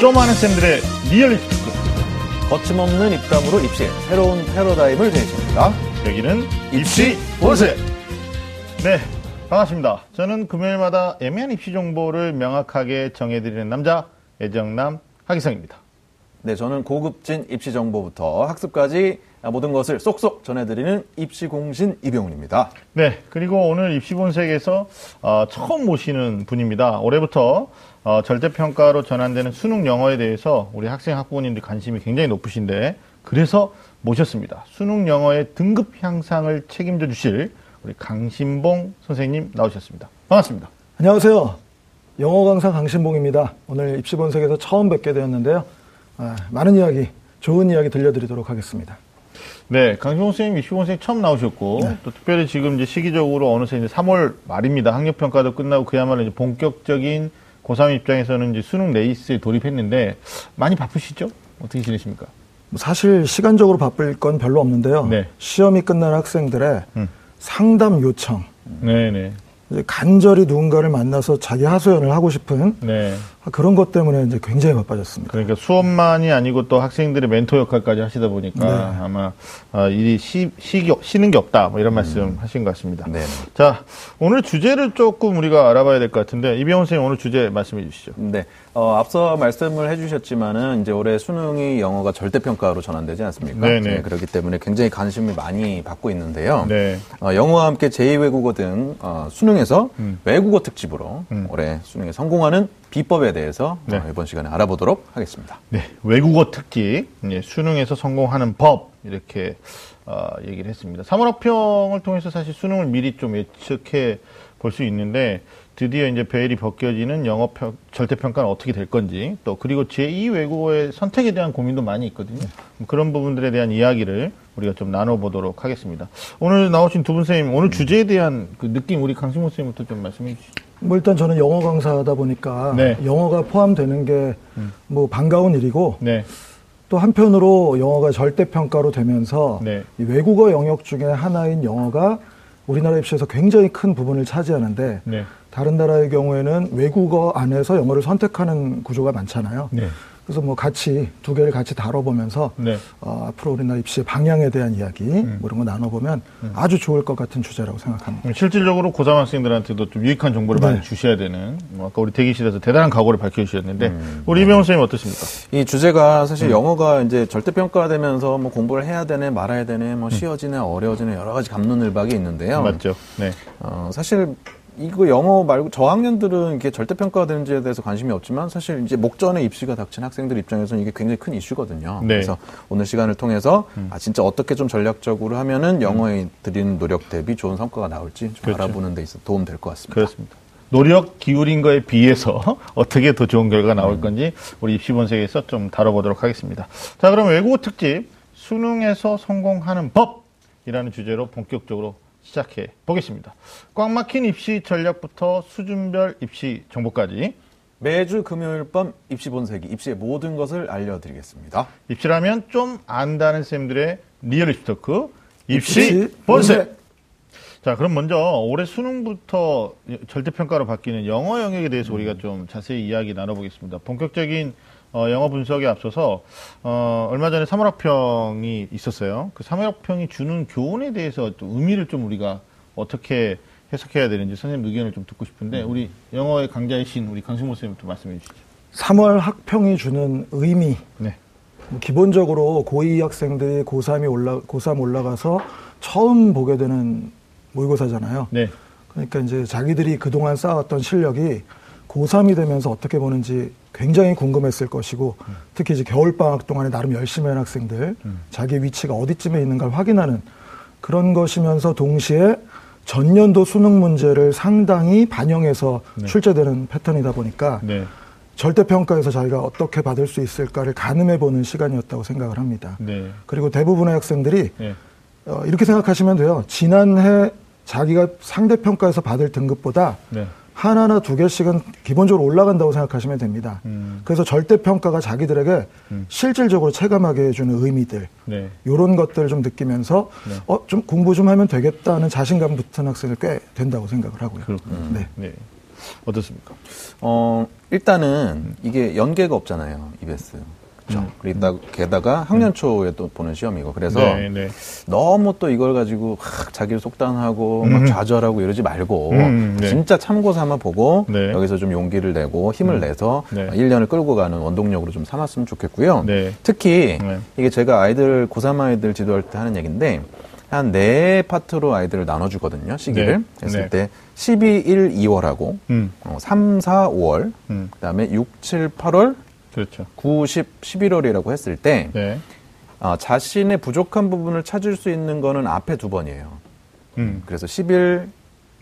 좀 아는 쌤들의 리얼리티 토크. 거침없는 입담으로 입시의 새로운 패러다임을 제시합니다. 여기는 입시 본색. 네, 반갑습니다. 저는 금요일마다 애매한 입시 정보를 명확하게 정해드리는 남자 애정남 하기성입니다. 네, 저는 고급진 입시 정보부터 학습까지 모든 것을 쏙쏙 전해드리는 입시 공신 이병훈입니다. 네, 그리고 오늘 입시 본색에서 어, 처음 모시는 분입니다. 올해부터 어, 절대평가로 전환되는 수능 영어에 대해서 우리 학생 학부모님들 관심이 굉장히 높으신데 그래서 모셨습니다. 수능 영어의 등급 향상을 책임져 주실 우리 강신봉 선생님 나오셨습니다. 반갑습니다. 안녕하세요. 영어 강사 강신봉입니다. 오늘 입시 본색에서 처음 뵙게 되었는데요. 아, 많은 이야기, 좋은 이야기 들려드리도록 하겠습니다. 네, 강신봉 선생님 입시 본색 처음 나오셨고 네. 또 특별히 지금 이제 시기적으로 어느새 이제 3월 말입니다. 학력 평가도 끝나고 그야말로 이제 본격적인 고3 입장에서는 이제 수능 레이스에 돌입했는데 많이 바쁘시죠? 어떻게 지내십니까? 뭐 사실 시간적으로 바쁠 건 별로 없는데요. 네. 시험이 끝난 학생들의 음. 상담 요청, 네네. 간절히 누군가를 만나서 자기 하소연을 하고 싶은 네. 그런 것 때문에 이제 굉장히 바빠졌습니다. 그러니까 수업만이 아니고 또 학생들의 멘토 역할까지 하시다 보니까 네. 아마 아, 일이 쉬, 쉬기, 쉬는 게 없다 뭐 이런 말씀 하신 것 같습니다. 네. 자 오늘 주제를 조금 우리가 알아봐야 될 것 같은데 이병훈 선생님 오늘 주제 말씀해 주시죠. 네, 어, 앞서 말씀을 해주셨지만은 이제 올해 수능이 영어가 절대평가로 전환되지 않습니까? 네네. 그렇기 때문에 굉장히 관심을 많이 받고 있는데요. 네. 어, 영어와 함께 제2외국어 등 어, 수능에서 음. 외국어 특집으로 음. 올해 수능에 성공하는 비법에 대해서 네. 어, 이번 시간에 알아보도록 하겠습니다. 네, 외국어 특집 예, 수능에서 성공하는 법 이렇게 어, 얘기를 했습니다. 3월학평을 통해서 사실 수능을 미리 좀 예측해 볼 수 있는데 드디어 이제 베일이 벗겨지는 영어 평, 절대 평가는 어떻게 될 건지 또 그리고 제2 외국어의 선택에 대한 고민도 많이 있거든요. 그런 부분들에 대한 이야기를 우리가 좀 나눠보도록 하겠습니다. 오늘 나오신 두 분 선생님 오늘 주제에 대한 그 느낌 우리 강승모 선생님부터 좀 말씀해 주시죠. 뭐 일단 저는 영어 강사다 보니까 네. 영어가 포함되는 게 뭐 반가운 일이고 네, 또 한편으로 영어가 절대 평가로 되면서 네. 이 외국어 영역 중에 하나인 영어가 우리나라 입시에서 굉장히 큰 부분을 차지하는데 네, 다른 나라의 경우에는 외국어 안에서 영어를 선택하는 구조가 많잖아요. 네, 그래서 뭐 같이 두 개를 같이 다뤄보면서 네. 어, 앞으로 우리나라 입시의 방향에 대한 이야기 음. 뭐 이런 거 나눠보면 아주 좋을 것 같은 주제라고 생각합니다. 실질적으로 고3 학생들한테도 좀 유익한 정보를 네. 많이 주셔야 되는, 뭐 아까 우리 대기실에서 대단한 각오를 밝혀주셨는데, 음, 우리 이병훈 선생님 어떠십니까? 이 주제가 음. 사실 영어가 이제 절대평가되면서 뭐 공부를 해야 되네, 말아야 되네, 음. 뭐 쉬워지네, 어려워지네, 여러 가지 감론을박이 있는데요. 맞죠? 네. 어, 사실 이거 영어 말고 저학년들은 이게 절대평가가 되는지에 대해서 관심이 없지만 사실 이제 목전에 입시가 닥친 학생들 입장에서는 이게 굉장히 큰 이슈거든요. 네. 음. 그래서 오늘 시간을 통해서 아 진짜 어떻게 좀 전략적으로 하면은 영어에 들이는 노력 대비 좋은 성과가 나올지 좀 그렇죠. 알아보는 데 있어 도움 될 것 같습니다. 그렇습니다. 노력 기울인 거에 비해서 어떻게 더 좋은 결과가 나올 건지 우리 입시본색에서 좀 다뤄보도록 하겠습니다. 자, 그럼 외국어 특집 수능에서 성공하는 법이라는 주제로 본격적으로 시작해 보겠습니다. 꽉 막힌 입시 전략부터 수준별 입시 정보까지 매주 금요일 밤 입시 본색이 입시의 모든 것을 알려드리겠습니다. 입시라면 좀 안다는 쌤들의 리얼리티 토크 입시 입시 본색. 본색. 자, 그럼 먼저 올해 수능부터 절대평가로 바뀌는 영어 영역에 대해서 우리가 좀 자세히 이야기 나눠보겠습니다. 본격적인 어, 영어 분석에 앞서서 어, 얼마 전에 3월학평이 있었어요. 그 3월학평이 주는 교훈에 대해서 좀 의미를 좀 우리가 어떻게 해석해야 되는지 선생님 의견을 좀 듣고 싶은데 우리 영어의 강자이신 우리 강승모 선생님부터 말씀해 주시죠. 3월 학평이 주는 의미 네. 뭐 기본적으로 고2 학생들이 고3이 올라 고3 올라가서 처음 보게 되는 모의고사잖아요. 네. 그러니까 이제 자기들이 그동안 쌓았던 실력이 고3이 되면서 어떻게 보는지 굉장히 궁금했을 것이고 특히 이제 겨울 방학 동안에 나름 열심히 한 학생들 자기 위치가 어디쯤에 있는가를 확인하는 그런 것이면서 동시에 전년도 수능 문제를 상당히 반영해서 네. 출제되는 패턴이다 보니까 네. 절대 평가에서 자기가 어떻게 받을 수 있을까를 가늠해 보는 시간이었다고 생각을 합니다. 네. 그리고 대부분의 학생들이 네. 어, 이렇게 생각하시면 돼요. 지난해 자기가 상대 평가에서 받을 등급보다 네. 하나나 두 개씩은 기본적으로 올라간다고 생각하시면 됩니다. 음. 그래서 절대 평가가 자기들에게 음. 실질적으로 체감하게 해주는 의미들, 네. 요런 것들을 좀 느끼면서, 네. 어, 좀 공부 좀 하면 되겠다는 자신감 붙은 학생들 꽤 된다고 생각을 하고요. 그렇군요. 네. 네. 어떻습니까? 어, 일단은 이게 연계가 없잖아요. EBS. 그렇죠. 그리고 게다가 학년 초에 또 보는 시험이고 그래서 네, 네. 너무 또 이걸 가지고 막 자기를 속단하고 막 좌절하고 이러지 말고 음, 네. 진짜 참고 삼아 보고 네. 여기서 좀 용기를 내고 힘을 내서 네. 1년을 끌고 가는 원동력으로 좀 삼았으면 좋겠고요. 네. 특히 네. 이게 제가 아이들 고3 아이들 지도할 때 하는 얘기인데 한 네 파트로 아이들을 나눠주거든요. 시기를. 네. 했을 네. 때 12, 1, 2월하고 음, 어, 3, 4, 5월 음, 그다음에 6, 7, 8월 그렇죠. 9, 10, 11월이라고 했을 때 네. 어, 자신의 부족한 부분을 찾을 수 있는 거는 앞에 두 번이에요. 음, 그래서 10일,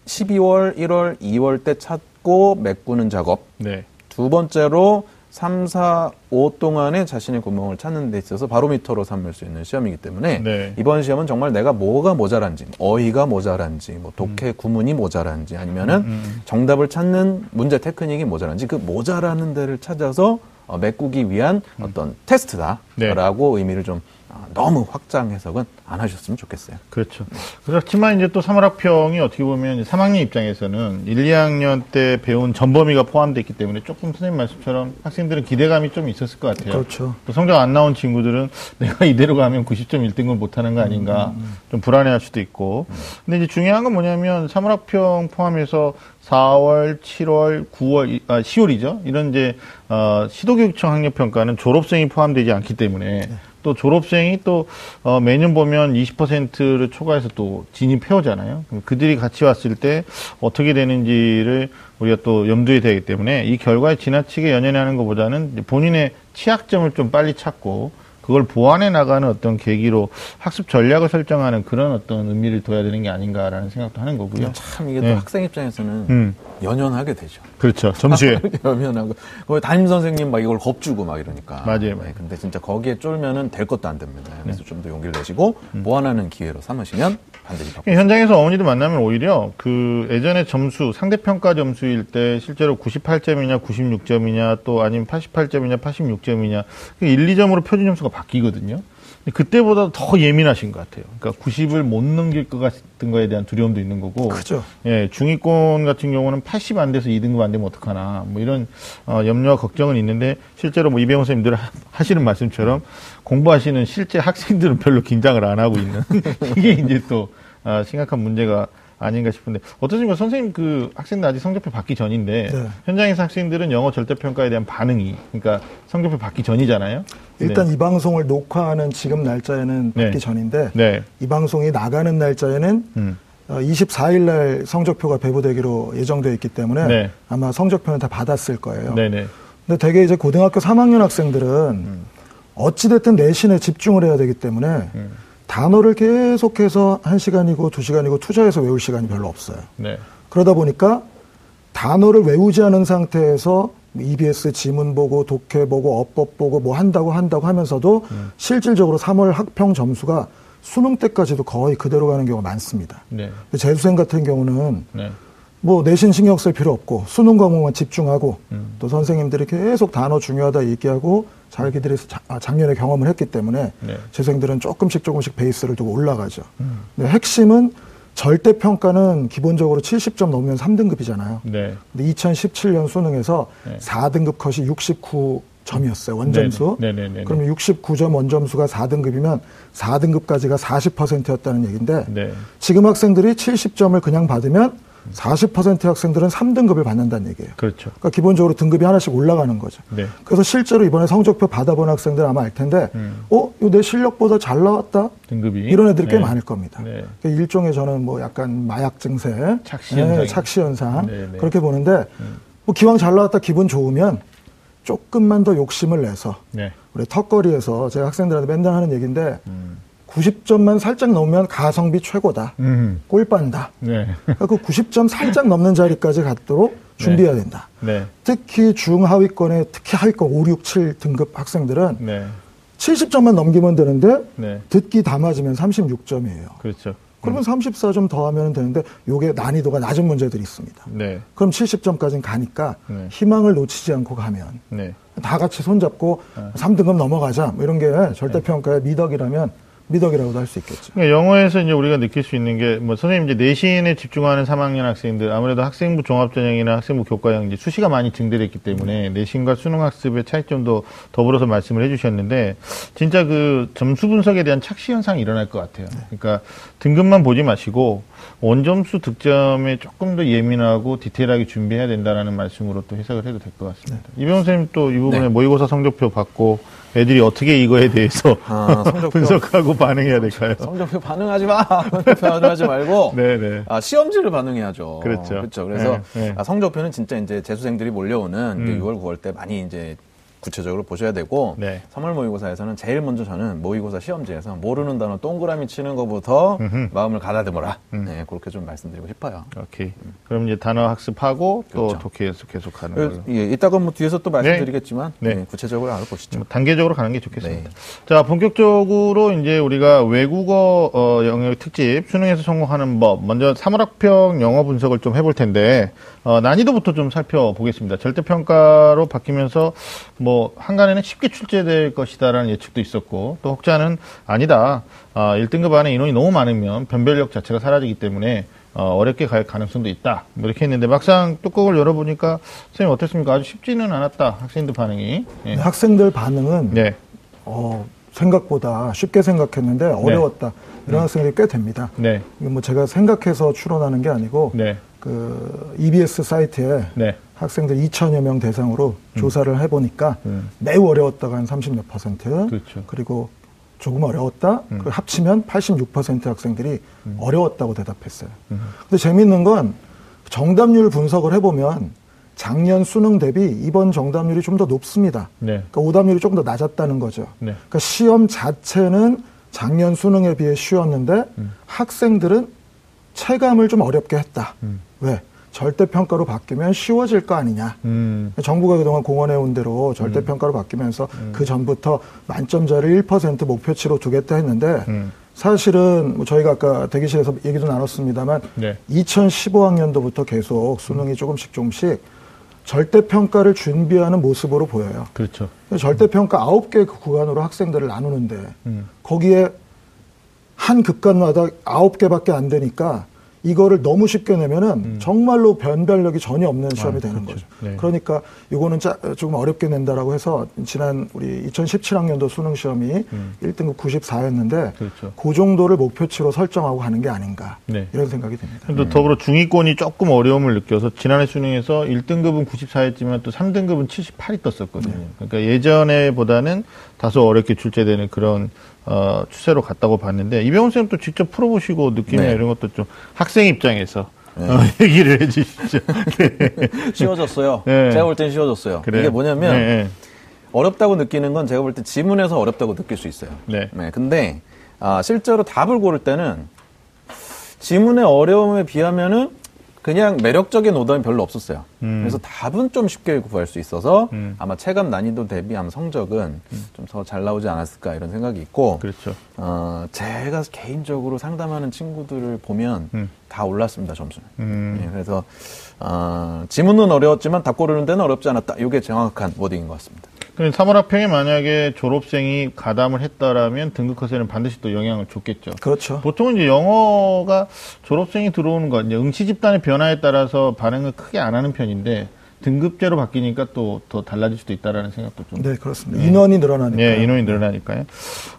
12월, 1월, 2월 때 찾고 메꾸는 작업. 네. 두 번째로 3, 4, 5 동안에 자신의 구멍을 찾는 데 있어서 바로미터로 삼을 수 있는 시험이기 때문에 네. 이번 시험은 정말 내가 뭐가 모자란지, 어휘가 모자란지, 뭐 독해 구문이 모자란지 아니면은 음. 정답을 찾는 문제 테크닉이 모자란지 그 모자라는 데를 찾아서 어, 메꾸기 위한 어떤 테스트다라고 의미를 좀 어, 너무 확장 해석은 안 하셨으면 좋겠어요. 그렇죠. 그렇지만 이제 또 3월 학평이 어떻게 보면 3학년 입장에서는 1, 2학년 때 배운 전범위가 포함되어 있기 때문에 조금 선생님 말씀처럼 학생들은 기대감이 좀 있었을 것 같아요. 그렇죠. 또 성적 안 나온 친구들은 내가 이대로 가면 90점 1등을 못하는 거 아닌가 좀 불안해할 수도 있고. 근데 이제 중요한 건 뭐냐면 3월 학평 포함해서 4월, 7월, 9월, 아, 10월이죠. 이런 이제 어, 시도교육청 학력평가는 졸업생이 포함되지 않기 때문에 또 졸업생이 또 어, 매년 보면 20%를 초과해서 또 진입해 오잖아요. 그들이 같이 왔을 때 어떻게 되는지를 우리가 또 염두에 되기 때문에 이 결과에 지나치게 연연하는 것보다는 이제 본인의 취약점을 좀 빨리 찾고 그걸 보완해 나가는 어떤 계기로 학습 전략을 설정하는 그런 어떤 의미를 둬야 되는 게 아닌가라는 생각도 하는 거고요. 참 이게 네. 또 학생 입장에서는 음, 연연하게 되죠. 그렇죠. 점수에. 연연하고 거기 담임 선생님 막 이걸 겁주고 막 이러니까. 맞아요, 네, 맞아요. 근데 진짜 거기에 쫄면은 될 것도 안 됩니다. 그래서 좀더 용기를 내시고 보완하는 기회로 삼으시면 반드시 바꿔. 현장에서 어머니들 만나면 오히려 그 예전에 점수 상대평가 점수일 때 실제로 98점이냐 96점이냐 또 아니면 88점이냐 86점이냐 1, 2점으로 표준 점수가 바뀌거든요. 근데 그때보다 더 예민하신 것 같아요. 그러니까 90을 못 넘길 것 같은 거에 대한 두려움도 있는 거고. 그죠. 예, 중위권 같은 경우는 80 안 돼서 2등급 안 되면 어떡하나. 뭐 이런 어, 염려와 걱정은 있는데 실제로 뭐 이병호 선생님들 하- 하시는 말씀처럼 공부하시는 실제 학생들은 별로 긴장을 안 하고 있는 이게 이제 또 아, 심각한 문제가 아닌가 싶은데 어떻습니까 선생님 그 학생들 아직 성적표 받기 전인데 네. 현장에서 학생들은 영어 절대평가에 대한 반응이 그러니까 성적표 받기 전이잖아요. 일단 네. 이 방송을 녹화하는 지금 날짜에는 네. 받기 전인데 네. 이 방송이 나가는 날짜에는 음. 24일 날 성적표가 배부되기로 예정되어 있기 때문에 네. 아마 성적표는 다 받았을 거예요. 네네. 근데 대개 이제 고등학교 3학년 학생들은 음. 어찌됐든 내신에 집중을 해야 되기 때문에 음. 단어를 계속해서 한시간이고두시간이고 투자해서 외울 시간이 별로 없어요. 네. 그러다 보니까 단어를 외우지 않은 상태에서 EBS 지문 보고 독해 보고 어법 보고 뭐 한다고 한다고 하면서도 음. 실질적으로 3월 학평 점수가 수능 때까지도 거의 그대로 가는 경우가 많습니다. 네. 재수생 같은 경우는 네. 뭐 내신 신경 쓸 필요 없고 수능 과목만 집중하고 음. 또 선생님들이 계속 단어 중요하다 얘기하고 자기들이 자- 아, 작년에 경험을 했기 때문에 네. 재생들은 조금씩 조금씩 베이스를 두고 올라가죠. 음. 근데 핵심은 절대 평가는 기본적으로 70점 넘으면 3등급이잖아요. 네. 근데 2017년 수능에서 네. 4등급 컷이 69점이었어요. 원점수. 네네. 그러면 69점 원점수가 4등급이면 4등급까지가 40%였다는 얘기인데 네. 지금 학생들이 70점을 그냥 받으면 40% 학생들은 3등급을 받는다는 얘기예요. 그렇죠. 그러니까 기본적으로 등급이 하나씩 올라가는 거죠. 네. 그래서 실제로 이번에 성적표 받아본 학생들 아마 알 텐데, 음. 어, 내 실력보다 잘 나왔다? 등급이 이런 애들이 꽤 네. 많을 겁니다. 네. 그러니까 일종의 저는 뭐 약간 마약 증세, 착시 현상이. 착시 현상 네, 네. 그렇게 보는데, 뭐 기왕 잘 나왔다 기분 좋으면 조금만 더 욕심을 내서 네. 우리 턱걸이에서 제가 학생들한테 맨날 하는 얘기인데, 음. 90점만 살짝 넘으면 가성비 최고다. 음. 꼴빤다. 네. 그러니까 그 90점 살짝 넘는 자리까지 갔도록 준비해야 된다. 네. 특히 중하위권에 특히 하위권 5, 6, 7 등급 학생들은 네. 70점만 넘기면 되는데 네. 듣기 다 맞으면 36점이에요. 그렇죠. 그러면 34점 더 하면 되는데 요게 난이도가 낮은 문제들이 있습니다. 네. 그럼 70점까지는 가니까 네. 희망을 놓치지 않고 가면 네. 다 같이 손잡고 3등급 넘어가자 뭐 이런 게 절대평가의 미덕이라면 미덕이라고도 할 수 있겠죠. 그러니까 영어에서 이제 우리가 느낄 수 있는 게, 뭐, 선생님 이제 내신에 집중하는 3학년 학생들, 아무래도 학생부 종합전형이나 학생부 교과형 이제 수시가 많이 증대됐기 때문에 내신과 수능 학습의 차이점도 더불어서 말씀을 해주셨는데, 진짜 그 점수 분석에 대한 착시 현상이 일어날 것 같아요. 그러니까 등급만 보지 마시고, 원점수 득점에 조금 더 예민하고 디테일하게 준비해야 된다라는 말씀으로 또 해석을 해도 될 것 같습니다. 이병훈 선생님 또 이 부분에 네. 모의고사 성적표 받고 애들이 어떻게 이거에 대해서 아. 분석하고 반응해야 될까요? 성적표 반응하지 마. 반응하지 말고. 네네. 아, 시험지를 반응해야죠. 그렇죠. 그렇죠. 그래서 네, 네. 아, 성적표는 진짜 이제 재수생들이 몰려오는 음. 6월, 9월 때 많이 이제 구체적으로 보셔야 되고 네. 3월 모의고사에서는 제일 먼저 저는 모의고사 시험지에서 모르는 단어 동그라미 치는 것부터 음흠. 마음을 가다듬어라. 음. 네, 그렇게 좀 말씀드리고 싶어요. 오케이. 그럼 이제 단어 학습하고 또 그렇죠. 독해 연습 계속 하는 그래서 걸로. 예, 이따가 뭐 뒤에서 또 말씀드리겠지만 네. 네, 구체적으로 알아보시죠. 뭐 단계적으로 가는 게 좋겠습니다. 네. 자, 본격적으로 이제 우리가 외국어 어, 영역 특집 수능에서 성공하는 법 먼저 사물학평 영어 분석을 좀 해볼 텐데 어, 난이도부터 좀 살펴보겠습니다. 절대평가로 바뀌면서 뭐 한간에는 쉽게 출제될 것이다라는 예측도 있었고 또 혹자는 아니다. 아, 1등급 안에 인원이 너무 많으면 변별력 자체가 사라지기 때문에 어, 어렵게 갈 가능성도 있다. 뭐 이렇게 했는데 막상 뚜껑을 열어보니까 선생님 어땠습니까? 아주 쉽지는 않았다. 학생들 반응이. 예. 학생들 반응은 네. 어, 생각보다 쉽게 생각했는데 어려웠다. 이런 학생들이 꽤 됩니다. 네. 뭐 제가 생각해서 추론하는 게 아니고 네. 그 EBS 사이트에 네. 학생들 2천여 명 대상으로 조사를 해보니까 음. 매우 어려웠다가 한 30몇 퍼센트 그렇죠. 그리고 조금 어려웠다 음. 그 합치면 86% 학생들이 어려웠다고 대답했어요. 음. 근데 재밌는 건 정답률 분석을 해보면 작년 수능 대비 이번 정답률이 좀 더 높습니다. 네. 그러니까 오답률이 조금 더 낮았다는 거죠. 네. 그러니까 시험 자체는 작년 수능에 비해 쉬웠는데 음. 학생들은 체감을 좀 어렵게 했다. 음. 왜? 절대평가로 바뀌면 쉬워질 거 아니냐. 음. 정부가 그동안 공언해온 대로 절대평가로 바뀌면서 그 전부터 만점자를 1% 목표치로 두겠다 했는데 음. 사실은 뭐 저희가 아까 대기실에서 얘기도 나눴습니다만 네. 2015학년도부터 계속 수능이 조금씩 조금씩 절대평가를 준비하는 모습으로 보여요. 그렇죠. 절대평가 9개 그 구간으로 학생들을 나누는데 음. 거기에 한 급간마다 9개밖에 안 되니까 이거를 너무 쉽게 내면은 정말로 변별력이 전혀 없는 시험이 음. 아, 되는 그렇죠. 거죠. 네. 그러니까 이거는 짜- 조금 어렵게 낸다라고 해서 지난 우리 2017학년도 수능 시험이 음. 1등급 94였는데 그렇죠. 그 정도를 목표치로 설정하고 가는 게 아닌가 네. 이런 생각이 듭니다. 또 더불어 중위권이 조금 어려움을 느껴서 지난해 수능에서 1등급은 94였지만 또 3등급은 78이 떴었거든요. 그러니까 예전에 보다는 다소 어렵게 출제되는 그런 어, 추세로 갔다고 봤는데 이병훈 쌤또 직접 풀어보시고 느낌이나 네. 이런 것도 좀 학생 입장에서 어, 얘기를 해주시죠. 네. 쉬워졌어요. 네. 제가 볼 땐 쉬워졌어요. 그래요. 이게 뭐냐면 네, 어렵다고 느끼는 건 제가 볼 때 지문에서 어렵다고 느낄 수 있어요. 네. 근데 아, 실제로 답을 고를 때는 지문의 어려움에 비하면은 그냥 매력적인 오답이 별로 없었어요. 음. 그래서 답은 좀 쉽게 구할 수 있어서 음. 아마 체감 난이도 대비 아마 성적은 좀더 잘 나오지 않았을까 이런 생각이 있고 그렇죠. 어, 제가 개인적으로 상담하는 친구들을 보면 음. 다 올랐습니다 점수는. 음. 예, 그래서 어, 지문은 어려웠지만 답 고르는 데는 어렵지 않았다. 이게 정확한 워딩인 것 같습니다. 그럼 3월 학평에 만약에 졸업생이 가담을 했다라면 등급 컷에는 반드시 또 영향을 줬겠죠. 그렇죠. 보통은 이제 영어가 졸업생이 들어오는 거, 이제 응시 집단의 변화에 따라서 반응을 크게 안 하는 편인데 등급제로 바뀌니까 또 더 달라질 수도 있다라는 생각도 좀. 네, 그렇습니다. 인원이 늘어나니까. 네, 인원이 늘어나니까요.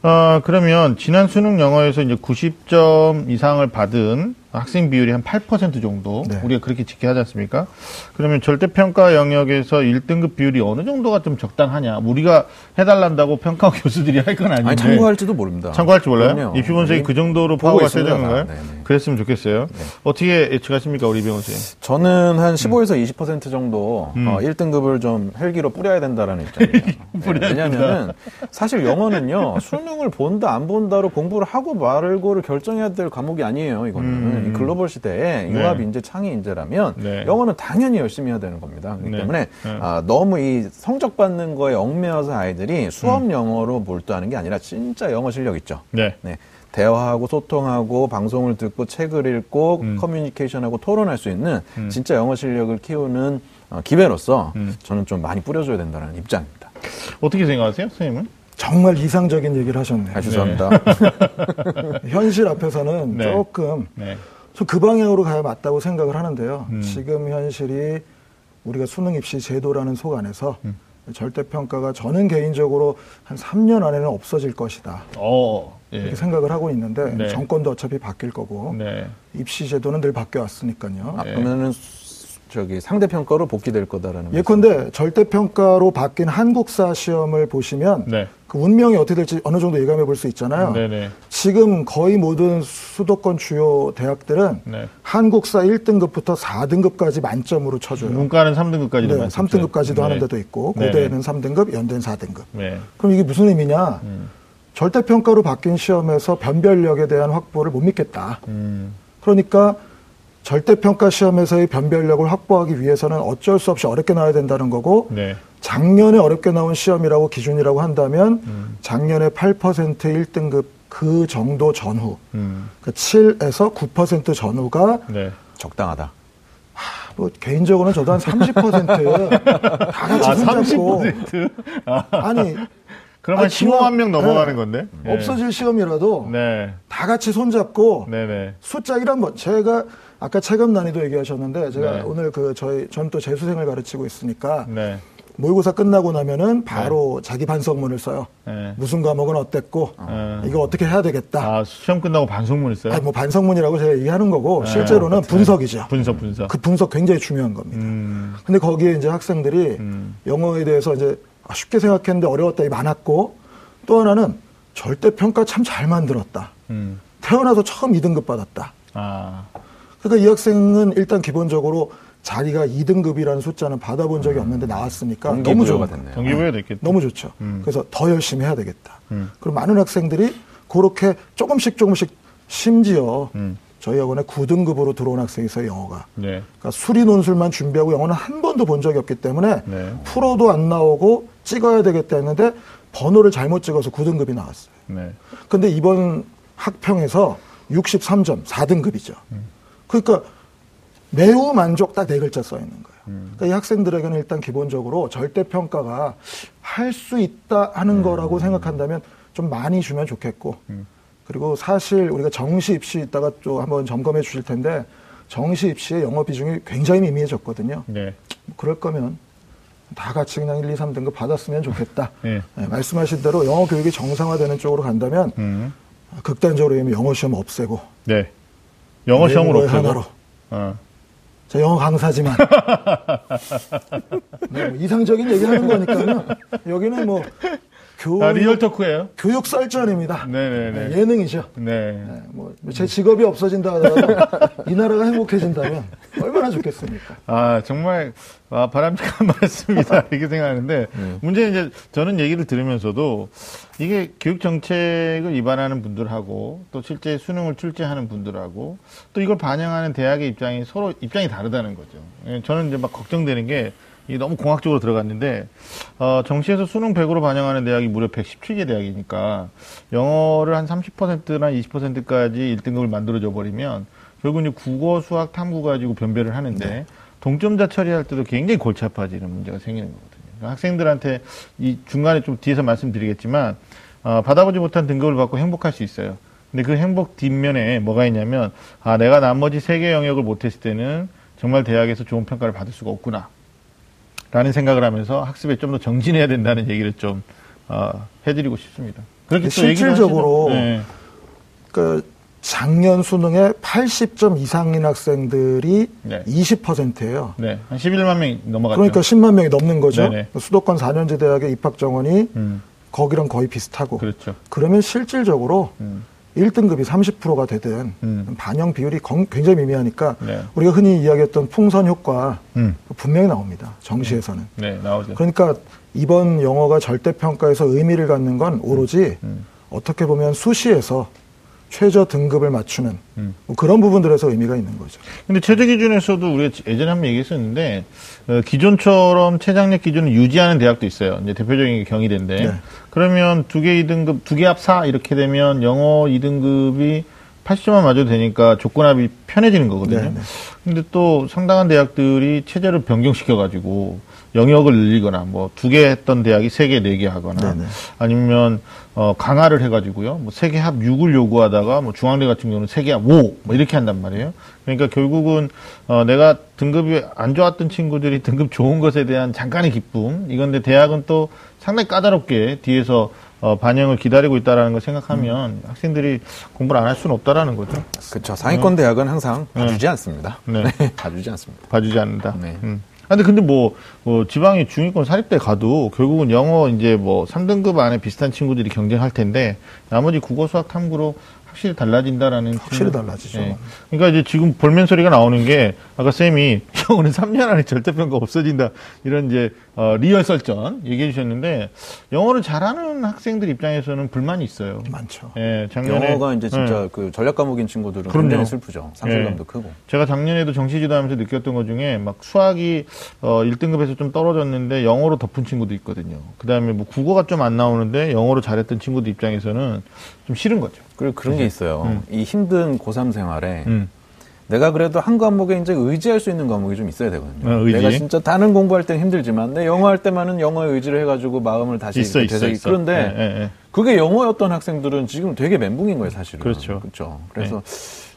어, 그러면 지난 수능 영어에서 이제 90점 이상을 받은 학생 비율이 한 8% 정도 네. 우리가 그렇게 지켜야 하지 않습니까? 그러면 절대평가 영역에서 1등급 비율이 어느 정도가 좀 적당하냐? 우리가 해달란다고 평가 교수들이 할 건 아닌데. 아니 참고할지도 모릅니다. 참고할지 몰라요? 그럼요. 입시 네. 그 정도로 파고가 세야. 되는? 네, 네. 그랬으면 좋겠어요. 어떻게 예측하십니까, 우리 병원 선생님? 저는 한 15에서 20% 정도 음. 어, 1등급을 좀 헬기로 뿌려야 된다라는 입장이에요. 네, 왜냐하면 사실 영어는요 수능을 본다 안 본다로 공부를 하고 말고를 결정해야 될 과목이 아니에요. 이거는 음. 이 글로벌 시대에 네. 융합 인재 창의 인재라면 네. 영어는 당연히 열심히 해야 되는 겁니다. 그렇기 네. 때문에 네. 아, 너무 이 성적 받는 거에 얽매여서 아이들이 수업 음. 영어로 몰두하는 게 아니라 진짜 영어 실력 있죠. 네. 네. 대화하고 소통하고 방송을 듣고 책을 읽고 음. 커뮤니케이션하고 토론할 수 있는 진짜 영어 실력을 키우는 어, 기회로서 음. 저는 좀 많이 뿌려줘야 된다는 입장입니다. 어떻게 생각하세요, 선생님은? 정말 이상적인 얘기를 하셨네요. 아, 죄송합니다. 현실 앞에서는 네. 조금 네. 좀그 방향으로 가야 맞다고 생각을 하는데요. 음. 지금 현실이 우리가 수능 입시 제도라는 속 안에서 음. 절대평가가 저는 개인적으로 한 3년 안에는 없어질 것이다. 어, 예. 이렇게 생각을 하고 있는데 네. 정권도 어차피 바뀔 거고 네. 입시 제도는 늘 바뀌어 왔으니까요. 아, 네. 그러면은 수- 저기 상대 평가로 복귀될 거다라는 예컨대 절대 평가로 바뀐 한국사 시험을 보시면 네. 그 운명이 어떻게 될지 어느 정도 예감해 볼 수 있잖아요. 네네. 지금 거의 모든 수도권 주요 대학들은 네. 한국사 1등급부터 4등급까지 만점으로 쳐줘요. 문과는 3등급까지도 네, 3등급까지도 하는 데도 있고 네. 고대는 3등급, 연대는 4등급. 네. 그럼 이게 무슨 의미냐? 음. 절대 평가로 바뀐 시험에서 변별력에 대한 확보를 못 믿겠다. 음. 그러니까 절대평가 시험에서의 변별력을 확보하기 위해서는 어쩔 수 없이 어렵게 나와야 된다는 거고 네. 작년에 어렵게 나온 시험이라고 기준이라고 한다면 음. 작년에 8% 1등급 그 정도 전후 음. 그 7에서 9% 전후가 네. 적당하다. 뭐 개인적으로는 저도 한 30%다 같이 아, 손잡고 30%? 아, 아니 그럼 한 아니, 15만 명 넘어가는 네. 건데? 예. 없어질 시험이라도 네. 다 같이 손잡고 네네. 숫자 1 한번 제가 아까 체감 난이도 얘기하셨는데 제가 네. 오늘 그 저희 전 또 재수생을 가르치고 있으니까 네. 모의고사 끝나고 나면은 바로 자기 반성문을 써요. 네. 무슨 과목은 어땠고 어. 이거 어떻게 해야 되겠다. 아, 시험 끝나고 반성문 있어요? 아니 뭐 반성문이라고 제가 얘기하는 거고 네. 실제로는 분석이죠. 분석, 분석. 그 분석 굉장히 중요한 겁니다. 음. 근데 거기에 이제 학생들이 음. 영어에 대해서 이제 아, 쉽게 생각했는데 어려웠다 이 많았고 또 하나는 절대 평가 참 잘 만들었다. 음. 태어나서 처음 2등급 받았다. 아. 그러니까 이 학생은 일단 기본적으로 자기가 2등급이라는 숫자는 받아본 적이 없는데 나왔으니까 너무 좋은 됐네요. 동기부여 됐겠다. 너무 좋죠. 음. 그래서 더 열심히 해야 되겠다. 음. 그리고 많은 학생들이 그렇게 조금씩 조금씩 심지어 음. 저희 학원에 9등급으로 들어온 학생이 있어요, 영어가. 네. 그러니까 수리 논술만 준비하고 영어는 한 번도 본 적이 없기 때문에 네. 풀어도 안 나오고 찍어야 되겠다 했는데 번호를 잘못 찍어서 9등급이 나왔어요. 네. 근데 이번 학평에서 63점, 4등급이죠. 음. 그러니까 매우 만족 딱네 글자 써 있는 거예요. 음. 그러니까 이 학생들에게는 일단 기본적으로 절대 평가가 할 수 있다 하는 거라고 생각한다면 좀 많이 주면 좋겠고 음. 그리고 사실 우리가 정시 입시 있다가 또 한번 점검해 주실 텐데 정시 입시의 영어 비중이 굉장히 미미해졌거든요. 네. 그럴 거면 다 같이 그냥 1, 2, 3등급 받았으면 좋겠다. 네. 네, 말씀하신 대로 영어 교육이 정상화되는 쪽으로 간다면 음. 극단적으로 얘기하면 영어 시험 없애고 네. 영어 없애고. 하나로. 어. 저 영어 강사지만 네, 뭐 이상적인 얘기하는 거니까요. 여기는 뭐 교육, 아, real 토크예요? 교육 썰전입니다. 네네네. 네, 예능이죠. 네. 네, 뭐 제 직업이 없어진다 하더라도 이 나라가 행복해진다면 얼마나 좋겠습니까? 아, 정말, 아, 바람직한 말씀이다. 이렇게 생각하는데, 문제는 이제 저는 얘기를 들으면서도 이게 교육 정책을 위반하는 분들하고 또 실제 수능을 출제하는 분들하고 또 이걸 반영하는 대학의 입장이 서로 입장이 다르다는 거죠. 예, 저는 이제 막 걱정되는 게 이게 너무 공학적으로 들어갔는데, 어, 정시에서 수능 100으로 반영하는 대학이 무려 117개 대학이니까 영어를 한 30%나 20%까지 1등급을 만들어줘 버리면 결국 이제 국어, 수학, 탐구 가지고 변별을 하는데 동점자 처리할 때도 굉장히 골치 아파지는 문제가 생기는 거거든요. 그러니까 학생들한테 이 중간에 좀 뒤에서 말씀드리겠지만 어, 받아보지 못한 등급을 받고 행복할 수 있어요. 근데 그 행복 뒷면에 뭐가 있냐면 아 내가 나머지 세 개 영역을 못했을 때는 정말 대학에서 좋은 평가를 받을 수가 없구나. 라는 생각을 하면서 학습에 좀 더 정진해야 된다는 얘기를 좀 어, 해드리고 싶습니다. 그렇게 실질적으로. 네. 그 작년 수능에 80점 이상인 학생들이 네. 20%예요. 네, 한 11만 명 넘어갔죠. 그러니까 10만 명이 넘는 거죠. 네네. 수도권 4년제 대학의 입학 정원이 음, 거기랑 거의 비슷하고. 그렇죠. 그러면 실질적으로 음, 1등급이 30%가 되든 음. 반영 비율이 건- 굉장히 미미하니까 네. 우리가 흔히 이야기했던 풍선 효과 음, 분명히 나옵니다. 정시에서는. 네, 나오죠. 그러니까 이번 영어가 절대평가에서 의미를 갖는 건 오로지 음. 어떻게 보면 수시에서 최저 등급을 맞추는 음. 뭐 그런 부분들에서 의미가 있는 거죠. 근데 최저 기준에서도 우리가 예전에 한번 얘기했었는데 어, 기존처럼 최장력 기준을 유지하는 대학도 있어요. 이제 대표적인 게 경희대인데 네. 그러면 두 개 2등급, 두 개 합 4 이렇게 되면 영어 2등급이 80점만 맞아도 되니까 조건합이 편해지는 거거든요. 네, 네. 근데 또 상당한 대학들이 체제를 변경시켜가지고 영역을 늘리거나 뭐 두 개 했던 대학이 세 개, 네 개 하거나 네네. 아니면 어 강화를 해 가지고요. 뭐 세계 합 6을 요구하다가 뭐 중앙대 같은 경우는 세계 합 5, 뭐 이렇게 한단 말이에요. 그러니까 결국은 어 내가 등급이 안 좋았던 친구들이 등급 좋은 것에 대한 잠깐의 기쁨. 이건데 대학은 또 상당히 까다롭게 뒤에서 어, 반영을 기다리고 있다라는 걸 생각하면 학생들이 공부를 안 할 수는 없다라는 거죠. 그렇죠. 상위권 대학은 항상 봐주지 않습니다. 네. 봐주지 않습니다. 봐주지 않는다. 네. 음. 아, 근데 근데 뭐, 뭐 지방의 중위권 사립대 가도 결국은 영어 이제 뭐 3등급 안에 비슷한 친구들이 경쟁할 텐데 나머지 국어 수학 탐구로 확실히 달라진다라는 확실히 생각- 달라지죠. 예. 그러니까 이제 지금 볼멘 소리가 나오는 게 아까 쌤이 영어는 3년 안에 절대평가 없어진다 이런 이제 어, 리얼 설전 얘기해 주셨는데 영어를 잘하는 학생들 입장에서는 불만이 있어요. 많죠. 예, 작년에 영어가 이제 진짜 예. 그 전략 과목인 친구들은 그럼요. 굉장히 슬프죠. 상실감도 예. 크고. 제가 작년에도 정시지도하면서 느꼈던 것 중에 막 수학이 어 1등급에서 좀 떨어졌는데 영어로 덮은 친구도 있거든요. 그다음에 뭐 국어가 좀 안 나오는데 영어로 잘했던 친구들 입장에서는 좀 싫은 거죠. 그리고 그런 게 있어요. 이 힘든 고3 생활에 음. 내가 그래도 한 과목에 이제 의지할 수 있는 과목이 좀 있어야 되거든요. 어. 내가 진짜 다른 공부할 때는 힘들지만 내 영어 할 때만은 영어에 의지를 해가지고 마음을 다시 있어 있어 되새기- 있어. 그런데 예, 예, 예. 그게 영어였던 학생들은 지금 되게 멘붕인 거예요, 사실은. 그렇죠. 그렇죠. 그래서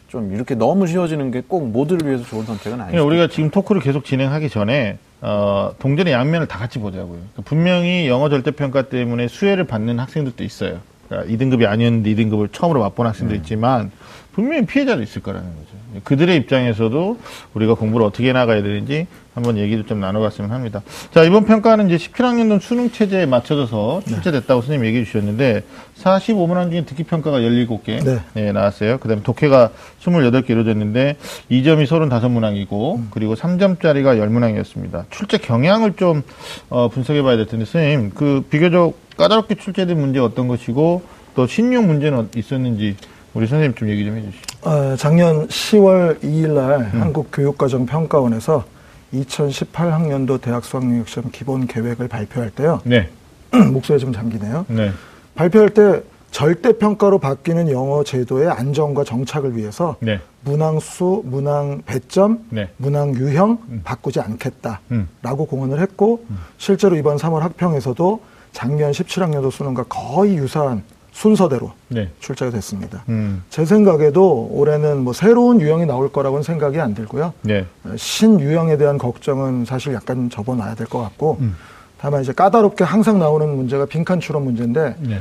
좀 이렇게 너무 쉬워지는 게 꼭 모두를 위해서 좋은 선택은 아니죠. 그러니까 우리가 지금 토크를 계속 진행하기 전에 어, 동전의 양면을 다 같이 보자고요. 그러니까 분명히 영어 절대평가 때문에 수혜를 받는 학생들도 있어요. 그러니까 2등급이 아니었는데 2등급을 처음으로 맛본 학생도 있지만 분명히 피해자도 있을 거라는 거죠. 그들의 입장에서도 우리가 공부를 어떻게 나가야 되는지 한번 얘기를 좀 나눠봤으면 합니다. 자, 이번 평가는 이제 17학년도 수능 체제에 맞춰져서 출제됐다고 선생님 얘기해 주셨는데 45문항 중에 듣기 평가가 17개 네. 나왔어요. 그 다음에 독해가 28개 이루어졌는데 2점이 35문항이고 그리고 3점짜리가 10문항이었습니다. 출제 경향을 좀 어, 분석해 봐야 될 텐데 선생님 그 비교적 까다롭게 출제된 문제 어떤 것이고 또 신용 문제는 어- 있었는지 우리 선생님 좀 얘기 좀 해주시죠. 어, 작년 10월 2일 날 음. 한국교육과정평가원에서 2018학년도 대학 수학능력 시험 기본 계획을 발표할 때요. 네, 목소리 좀 잠기네요. 네, 발표할 때 절대 평가로 바뀌는 영어 제도의 안정과 정착을 위해서 네, 문항 수, 문항 배점, 네. 문항 유형 바꾸지 않겠다라고 음. 공언을 했고 실제로 이번 3월 학평에서도 작년 17학년도 수능과 거의 유사한 순서대로 네. 출제가 됐습니다. 음, 제 생각에도 올해는 뭐 새로운 유형이 나올 거라고는 생각이 안 들고요. 네, 신유형에 대한 걱정은 사실 약간 접어놔야 될 것 같고 음. 다만 이제 까다롭게 항상 나오는 문제가 빈칸 추론 문제인데 네,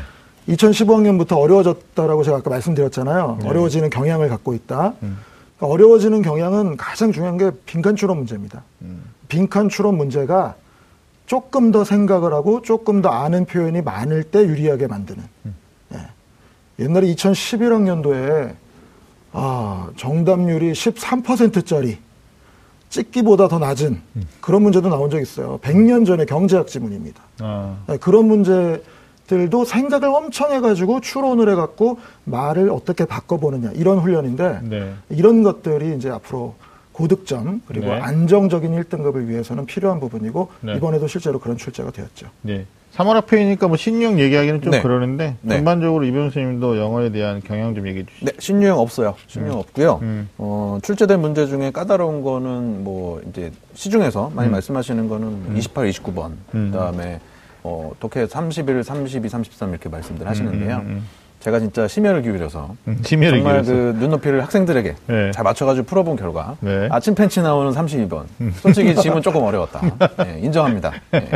2015학년부터 어려워졌다라고 제가 아까 말씀드렸잖아요. 네. 어려워지는 경향을 갖고 있다. 음. 그러니까 어려워지는 경향은 가장 중요한 게 빈칸 추론 문제입니다. 음. 빈칸 추론 문제가 조금 더 생각을 하고 조금 더 아는 표현이 많을 때 유리하게 만드는. 옛날에 2011학년도에 아, 정답률이 13%짜리 찍기보다 더 낮은 음. 그런 문제도 나온 적 있어요. 100년 전에 경제학 지문입니다. 아, 네, 그런 문제들도 생각을 엄청 해가지고 추론을 해갖고 말을 어떻게 바꿔보느냐 이런 훈련인데 네, 이런 것들이 이제 앞으로 고득점 그리고 네. 안정적인 1등급을 위해서는 필요한 부분이고 네. 이번에도 실제로 그런 출제가 되었죠. 네. 3월 학회이니까 뭐 신용 얘기하기는 좀 네. 그러는데 네. 전반적으로 이병 선생님도 영어에 대한 경향 좀 얘기해 주시죠. 네, 신유형 없어요. 신유형 없고요. 음. 어, 출제된 문제 중에 까다로운 거는 뭐 이제 시중에서 많이 음. 말씀하시는 거는 28, 29번, 음. 그다음에 어, 독해 31, 32, 33 이렇게 말씀들 하시는데요. 음, 음, 음. 제가 진짜 심혈을 기울여서 음, 심혈을 정말 기울여서. 그 눈높이를 학생들에게 네. 잘 맞춰가지고 풀어본 결과 네. 음. 아침 팬치 나오는 32번 솔직히 지문 조금 어려웠다 네, 인정합니다 네.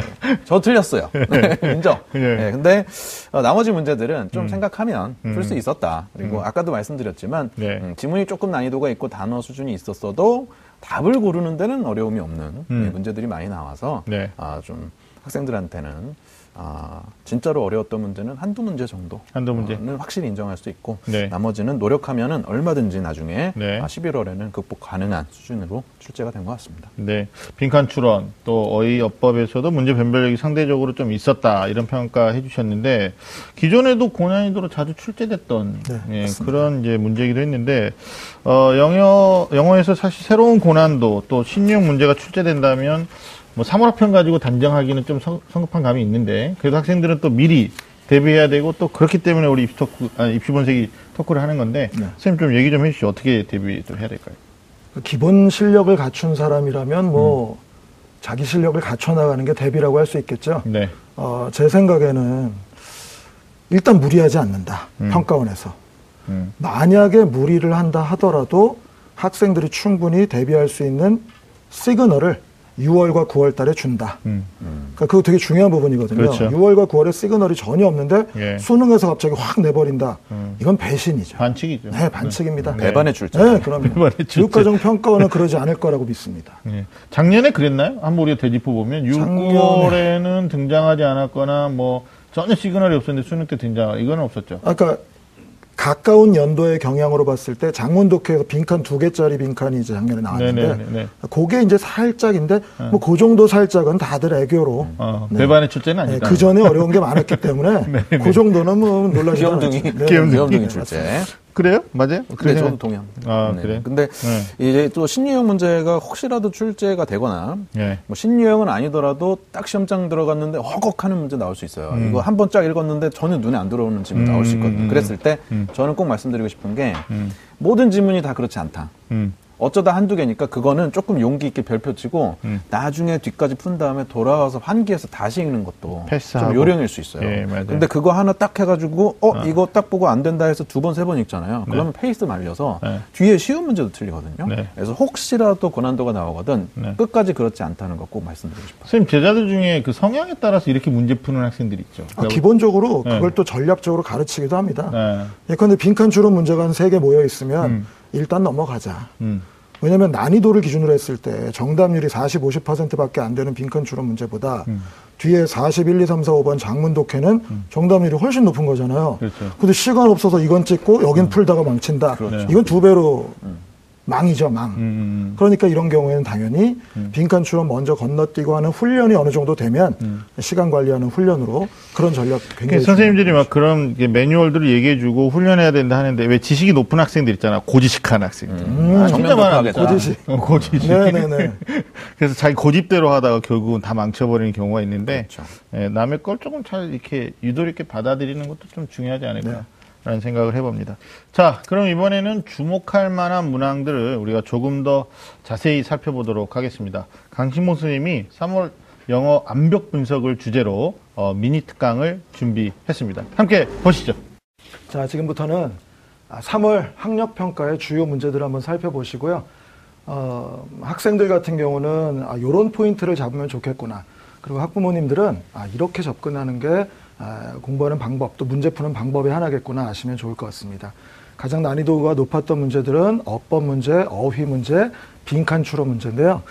저 틀렸어요 네, 인정 네. 네, 근데 어, 나머지 문제들은 좀 생각하면 풀수 음. 있었다 그리고 아까도 말씀드렸지만 네. 음, 지문이 조금 난이도가 있고 단어 수준이 있었어도 답을 고르는 데는 어려움이 없는 음. 네, 문제들이 많이 나와서 네. 아, 좀 학생들한테는 아, 진짜로 어려웠던 문제는 한두 문제 정도 한두 문제. 는 확실히 인정할 수 있고 네. 나머지는 노력하면은 얼마든지 나중에 네. 아, 11월에는 극복 가능한 수준으로 출제가 된 것 같습니다. 네. 빈칸 추론, 또 어휘 어법에서도 문제 변별력이 상대적으로 좀 있었다. 이런 평가 해 주셨는데, 기존에도 고난이도로 자주 출제됐던 네, 예. 그런 이제 문제이기도 했는데, 어, 영어, 영어에서 사실 새로운 고난도 또 신용 문제가 출제된다면, 뭐 3월 학평 가지고 단정하기는 좀 성, 성급한 감이 있는데, 그래도 학생들은 또 미리 대비해야 되고 또 그렇기 때문에 우리 입시 토크, 아, 입시 본색이 토크를 하는 건데, 네. 선생님 좀 얘기 좀 해주시죠. 어떻게 대비를 해야 될까요? 그 기본 실력을 갖춘 사람이라면 뭐 자기 실력을 갖춰 나가는 게 대비라고 할 수 있겠죠. 네. 어, 제 생각에는 일단 무리하지 않는다. 음. 평가원에서. 음. 만약에 무리를 한다 하더라도 학생들이 충분히 대비할 수 있는 시그널을 6월과 9월 달에 준다. 음. 그러니까 그거 되게 중요한 부분이거든요. 그렇죠. 6월과 9월에 시그널이 전혀 없는데 예. 수능에서 갑자기 확 내버린다. 음. 이건 배신이죠. 반칙이죠. 네, 반칙입니다. 네. 배반의 출제. 네, 그럼요. 교육과정 평가원은 그러지 않을 거라고 믿습니다. 예. 작년에 그랬나요? 한번 우리가 되짚어 보면 6월에는 등장하지 않았거나 뭐 전혀 시그널이 없었는데 수능 때 등장 이거는 없었죠. 아까 가까운 연도의 경향으로 봤을 때 장문 독해에서 빈칸 두 개짜리 빈칸이 이제 작년에 나왔는데 네네네. 그게 이제 살짝인데 뭐그 정도 살짝은 다들 애교로 어, 네. 배반의 출제는 네, 아니다. 그 전에 어려운 게 많았기 때문에 네, 그 정도는 뭐 놀라지 귀염둥이, 않죠. 네. 귀염둥이 출제. 그래요? 맞아요? 근데 그래서- 저도 동의합니다. 아, 네. 그래요? 근데 네. 이제 또 신유형 문제가 혹시라도 출제가 되거나 예. 뭐 신유형은 아니더라도 딱 시험장 들어갔는데 허걱하는 문제 나올 수 있어요. 음. 이거 한 번 쫙 읽었는데 전혀 눈에 안 들어오는 질문 나올 수 있거든요. 음. 그랬을 때 음. 저는 꼭 말씀드리고 싶은 게 음. 모든 질문이 다 그렇지 않다. 음. 어쩌다 한두 개니까 그거는 조금 용기 있게 별표 치고 음. 나중에 뒤까지 푼 다음에 돌아와서 환기해서 다시 읽는 것도 패스하고. 좀 요령일 수 있어요. 예, 맞아요. 근데 그거 하나 딱 해가지고 어 이거 딱 보고 안 된다 해서 두 번 세번 읽잖아요. 그러면 페이스 말려서 네. 뒤에 쉬운 문제도 틀리거든요. 네. 그래서 혹시라도 고난도가 나오거든 네. 끝까지 그렇지 않다는 거 꼭 말씀드리고 싶어요. 선생님 제자들 중에 그 성향에 따라서 이렇게 문제 푸는 학생들이 있죠. 아, 기본적으로 네. 그걸 또 전략적으로 가르치기도 합니다. 네. 예컨대 빈칸 추론 문제가 한 세 개 모여 있으면 음. 일단 넘어가자. 음. 왜냐하면 난이도를 기준으로 했을 때 정답률이 40, 50%밖에 안 되는 빈칸 추론 문제보다 음. 뒤에 41, 2, 3, 4, 5번 장문 독해는 정답률이 훨씬 높은 거잖아요. 그렇죠. 근데 시간 없어서 이건 찍고 여긴 풀다가 망친다. 그렇죠. 이건 두 배로 망이죠, 망. 음. 그러니까 이런 경우에는 당연히 빈칸 추론 먼저 건너뛰고 하는 훈련이 어느 정도 되면 시간 관리하는 훈련으로 그런 전략 굉장히 선생님들이 막 그런 매뉴얼들을 얘기해주고 훈련해야 된다 하는데 왜 지식이 높은 학생들 있잖아 고지식한 학생들 음, 아, 진짜 많아 정면독하겠다. 고지식. 어, 고지식 네네네. 그래서 자기 고집대로 하다가 결국은 다 망쳐버리는 경우가 있는데 그렇죠. 예, 남의 걸 조금 잘 이렇게 유도 있게 받아들이는 것도 좀 중요하지 않을까 라는 생각을 해봅니다. 자, 그럼 이번에는 주목할 만한 문항들을 우리가 조금 더 자세히 살펴보도록 하겠습니다. 강신모 선생님이 3월 영어 암벽 분석을 주제로 어, 미니 특강을 준비했습니다. 함께 보시죠. 자, 지금부터는 3월 학력 평가의 주요 문제들을 한번 살펴보시고요. 어, 학생들 같은 경우는 아, 요런 포인트를 잡으면 좋겠구나. 그리고 학부모님들은 아, 이렇게 접근하는 게 아, 공부하는 방법, 또 문제 푸는 방법의 하나겠구나 아시면 좋을 것 같습니다. 가장 난이도가 높았던 문제들은 어법 문제, 어휘 문제, 빈칸 추론 문제인데요.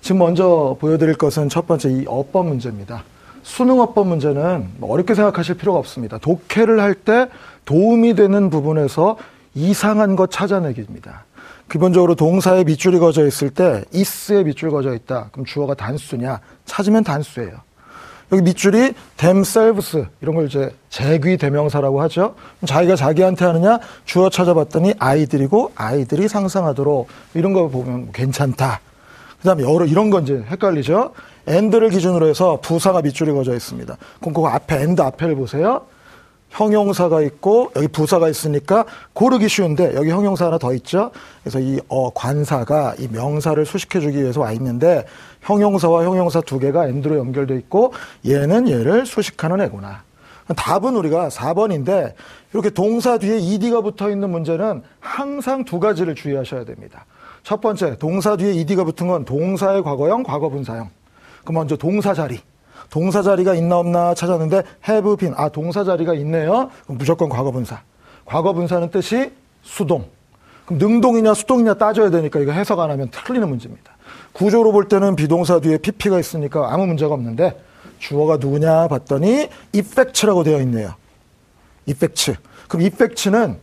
지금 먼저 보여드릴 것은 첫 번째 이 어법 문제입니다. 수능 어법 문제는 뭐 어렵게 생각하실 필요가 없습니다. 독해를 할 때 도움이 되는 부분에서 이상한 것 찾아내기입니다. 기본적으로 동사에 밑줄이 거져 있을 때 is에 밑줄 거져 있다. 그럼 주어가 단수냐? 찾으면 단수예요. 여기 밑줄이 themselves 이런 걸 이제 재귀 대명사라고 하죠. 자기가 자기한테 하느냐? 주어 찾아봤더니 아이들이고 아이들이 상상하도록 이런 거 보면 괜찮다. 그다음에 여러 이런 건 이제 헷갈리죠. and를 기준으로 해서 부사가 밑줄이 거져 있습니다. 그럼 그 앞에 and 앞에를 보세요. 형용사가 있고 여기 부사가 있으니까 고르기 쉬운데 여기 형용사 하나 더 있죠. 그래서 이 어, 관사가 이 명사를 수식해주기 위해서 와 있는데 형용사와 형용사 두 개가 and로 연결돼 있고 얘는 얘를 수식하는 애구나. 답은 우리가 4번인데 이렇게 동사 뒤에 ed가 붙어 있는 문제는 항상 두 가지를 주의하셔야 됩니다. 첫 번째, 동사 뒤에 ed가 붙은 건 동사의 과거형, 과거분사형. 그럼 먼저 동사 자리. 동사 자리가 있나 없나 찾았는데 have been. 아, 동사 자리가 있네요. 그럼 무조건 과거분사. 과거분사는 뜻이 수동. 그럼 능동이냐 수동이냐 따져야 되니까 이거 해석 안 하면 틀리는 문제입니다. 구조로 볼 때는 비동사 뒤에 pp가 있으니까 아무 문제가 없는데 주어가 누구냐 봤더니 effect라고 되어 있네요. effect. 그럼 effect는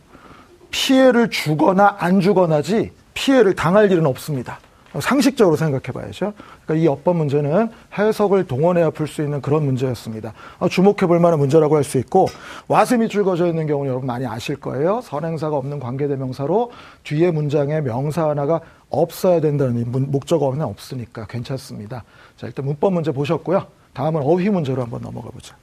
피해를 주거나 안 주거나지 피해를 당할 일은 없습니다. 상식적으로 생각해 봐야죠. 그러니까 이 어법 문제는 해석을 동원해야 풀 수 있는 그런 문제였습니다. 아, 주목해 볼 만한 문제라고 할 수 있고, what에 밑줄 그어져 있는 경우는 여러분 많이 아실 거예요. 선행사가 없는 관계대명사로 뒤에 문장에 명사 하나가 없어야 된다는 목적어는 없으니까 괜찮습니다. 자, 일단 문법 문제 보셨고요. 다음은 어휘 문제로 한번 넘어가 보죠.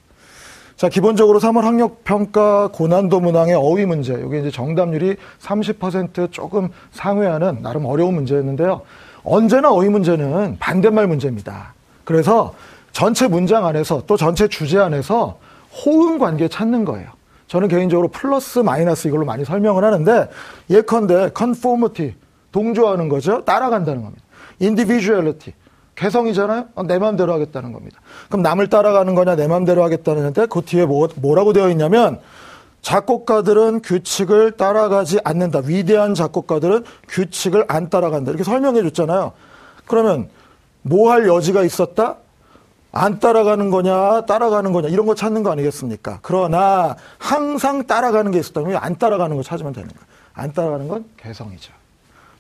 자, 기본적으로 3월 학력평가 고난도 문항의 어휘 문제. 여기 이제 정답률이 30% 조금 상회하는 나름 어려운 문제였는데요. 언제나 어휘 문제는 반대말 문제입니다. 그래서 전체 문장 안에서 또 전체 주제 안에서 호응 관계 찾는 거예요. 저는 개인적으로 플러스 마이너스 이걸로 많이 설명을 하는데 예컨대 conformity 동조하는 거죠. 따라간다는 겁니다. individuality 개성이잖아요. 어, 내 마음대로 하겠다는 겁니다. 그럼 남을 따라가는 거냐 내 마음대로 하겠다는데 그 뒤에 뭐, 뭐라고 되어 있냐면 작곡가들은 규칙을 따라가지 않는다. 위대한 작곡가들은 규칙을 안 따라간다. 이렇게 설명해 줬잖아요. 그러면 뭐 할 여지가 있었다? 안 따라가는 거냐, 따라가는 거냐, 이런 거 찾는 거 아니겠습니까? 그러나 항상 따라가는 게 있었다면 안 따라가는 거 찾으면 되는 거예요. 안 따라가는 건 개성이죠.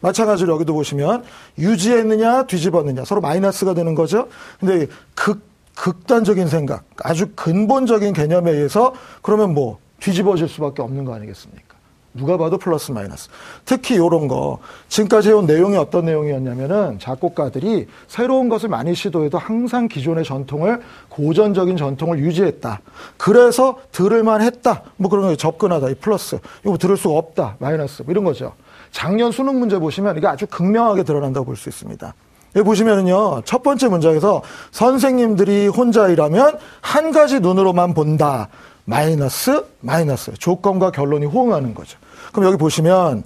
마찬가지로 여기도 보시면 유지했느냐, 뒤집었느냐, 서로 마이너스가 되는 거죠. 근데 극, 극단적인 생각, 아주 근본적인 개념에 의해서 그러면 뭐 뒤집어질 수밖에 없는 거 아니겠습니까? 누가 봐도 플러스 마이너스. 특히 이런 거 지금까지 해온 내용이 어떤 내용이었냐면은 작곡가들이 새로운 것을 많이 시도해도 항상 기존의 전통을 고전적인 전통을 유지했다. 그래서 들을만 했다. 뭐 그런 거 접근하다. 이 플러스. 이거 들을 수가 없다. 마이너스. 뭐 이런 거죠. 작년 수능 문제 보시면 이게 아주 극명하게 드러난다고 볼 수 있습니다. 여기 보시면은요, 첫 번째 문장에서 선생님들이 혼자 일하면 한 가지 눈으로만 본다. 마이너스, 마이너스. 조건과 결론이 호응하는 거죠. 그럼 여기 보시면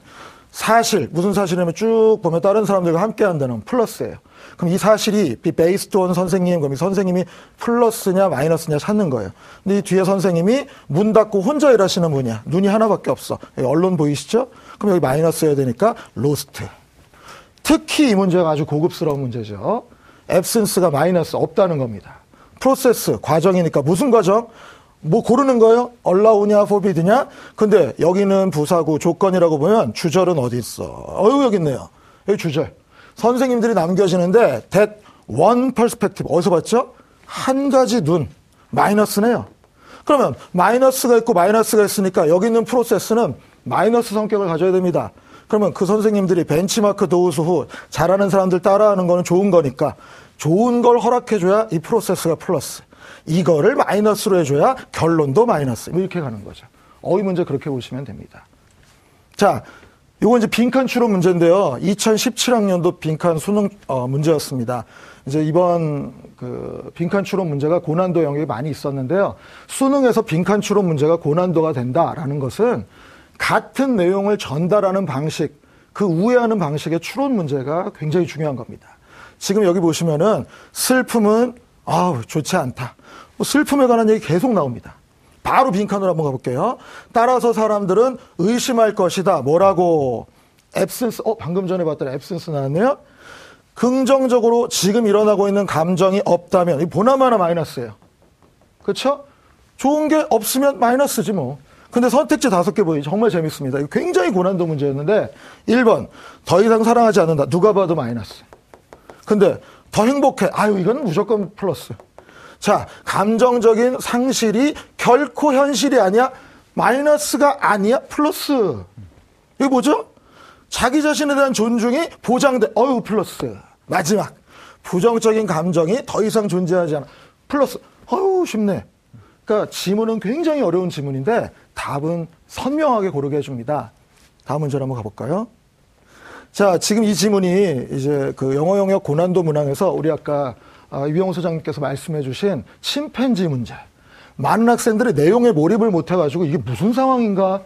사실, 무슨 사실이냐면 쭉 보면 다른 사람들과 함께 한다는 플러스예요. 그럼 이 사실이 based on 선생님, 그럼 이 선생님이 플러스냐 마이너스냐 찾는 거예요. 근데 이 뒤에 선생님이 문 닫고 혼자 일하시는 분이야. 눈이 하나밖에 없어. alone 보이시죠? 그럼 여기 마이너스여야 되니까 lost. 특히 이 문제가 아주 고급스러운 문제죠. absence가 마이너스 없다는 겁니다. process, 과정이니까 무슨 과정? 뭐 고르는 거예요? allow냐, forbid냐? 근데 여기는 부사구 조건이라고 보면 주절은 어디 있어? 어유 여기 있네요. 여기 주절. 선생님들이 남겨지는데 that one perspective 어디서 봤죠? 한 가지 눈 마이너스네요. 그러면 마이너스가 있고 마이너스가 있으니까 여기 있는 프로세스는 마이너스 성격을 가져야 됩니다. 그러면 그 선생님들이 벤치마크 도우스 후 잘하는 사람들 따라하는 거는 좋은 거니까 좋은 걸 허락해줘야 이 프로세스가 플러스. 이거를 마이너스로 해줘야 결론도 마이너스. 뭐 이렇게 가는 거죠. 어휘 문제 그렇게 보시면 됩니다. 자, 이건 이제 빈칸 추론 문제인데요. 2017학년도 빈칸 수능 어, 문제였습니다. 이제 이번 그 빈칸 추론 문제가 고난도 영역이 많이 있었는데요. 수능에서 빈칸 추론 문제가 고난도가 된다라는 것은 같은 내용을 전달하는 방식, 그 우회하는 방식의 추론 문제가 굉장히 중요한 겁니다. 지금 여기 보시면은 슬픔은 아우 좋지 않다. 뭐 슬픔에 관한 얘기 계속 나옵니다. 바로 빈칸으로 한번 가볼게요. 따라서 사람들은 의심할 것이다. 뭐라고? 앱센스, 어, 방금 전에 봤더니 앱센스 나왔네요. 긍정적으로 지금 일어나고 있는 감정이 없다면, 이 보나마나 마이너스예요. 그렇죠? 좋은 게 없으면 마이너스지 뭐. 근데 선택지 다섯 개 보이 정말 재밌습니다. 이거 굉장히 고난도 문제였는데 1번 더 이상 사랑하지 않는다. 누가 봐도 마이너스. 근데 더 행복해. 아유 이건 무조건 플러스. 자 감정적인 상실이 결코 현실이 아니야. 마이너스가 아니야. 플러스. 이게 뭐죠? 자기 자신에 대한 존중이 보장돼. 어유 플러스. 마지막 부정적인 감정이 더 이상 존재하지 않아. 플러스. 어유 쉽네. 그러니까 지문은 굉장히 어려운 지문인데 답은 선명하게 고르게 해줍니다. 다음 문제로 한번 가볼까요? 자, 지금 이 지문이 이제 그 영어 영역 고난도 문항에서 우리 아까 아, 이병호 소장님께서 말씀해 주신 침팬지 문제. 많은 학생들이 내용에 몰입을 못 해가지고 이게 무슨 상황인가?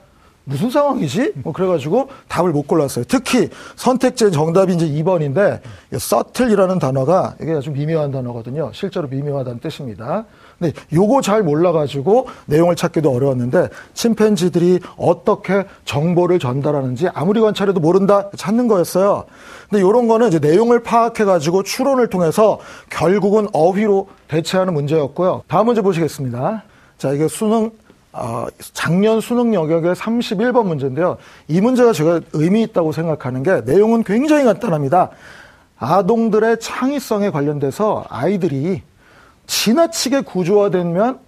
무슨 상황이지? 뭐 그래가지고 답을 못 골랐어요. 특히 선택제 정답이 이제 2번인데, 서틀이라는 단어가 이게 아주 미묘한 단어거든요. 실제로 미묘하다는 뜻입니다. 근데 요거 잘 몰라가지고 내용을 찾기도 어려웠는데 침팬지들이 어떻게 정보를 전달하는지 아무리 관찰해도 모른다 찾는 거였어요. 근데 요런 거는 이제 내용을 파악해가지고 추론을 통해서 결국은 어휘로 대체하는 문제였고요. 다음 문제 보시겠습니다. 자, 이게 수능 어, 작년 수능 영역의 31번 문제인데요. 이 문제가 제가 의미 있다고 생각하는 게 내용은 굉장히 간단합니다. 아동들의 창의성에 관련돼서 아이들이 지나치게 구조화되면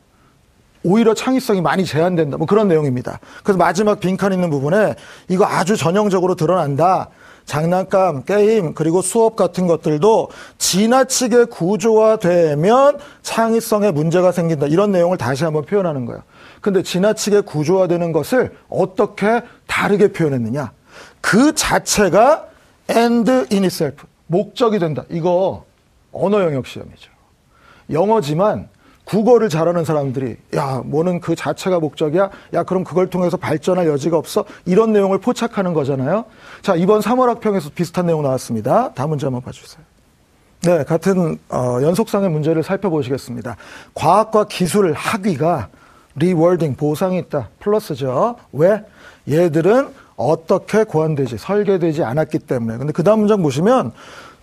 오히려 창의성이 많이 제한된다. 뭐 그런 내용입니다. 그래서 마지막 빈칸 있는 부분에 이거 아주 전형적으로 드러난다. 장난감, 게임, 그리고 수업 같은 것들도 지나치게 구조화되면 창의성에 문제가 생긴다. 이런 내용을 다시 한번 표현하는 거예요. 근데 지나치게 구조화되는 것을 어떻게 다르게 표현했느냐. 그 자체가 end in itself. 목적이 된다. 이거 언어 영역 시험이죠. 영어지만 국어를 잘하는 사람들이 야 뭐는 그 자체가 목적이야? 야 그럼 그걸 통해서 발전할 여지가 없어? 이런 내용을 포착하는 거잖아요. 자 이번 3월 학평에서 비슷한 내용 나왔습니다. 다음 문제 한번 봐주세요. 네 같은 어, 연속상의 문제를 살펴보시겠습니다. 과학과 기술 학위가 리월딩 보상이 있다. 플러스죠. 왜? 얘들은 어떻게 고안되지 설계되지 않았기 때문에. 근데 그 다음 문장 보시면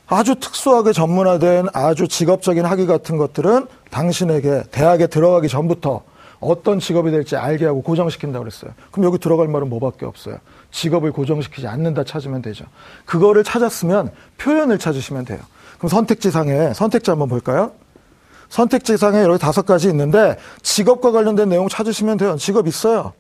아주 특수하게 전문화된 아주 직업적인 학위 같은 것들은 당신에게 대학에 들어가기 전부터 어떤 직업이 될지 알게 하고 고정시킨다고 그랬어요. 그럼 여기 들어갈 말은 뭐밖에 없어요. 직업을 고정시키지 않는다 찾으면 되죠. 그거를 찾았으면 표현을 찾으시면 돼요. 그럼 선택지상에 선택지 한번 볼까요? 선택지상에 여기 다섯 가지 있는데 직업과 관련된 내용 찾으시면 돼요. 직업 있어요.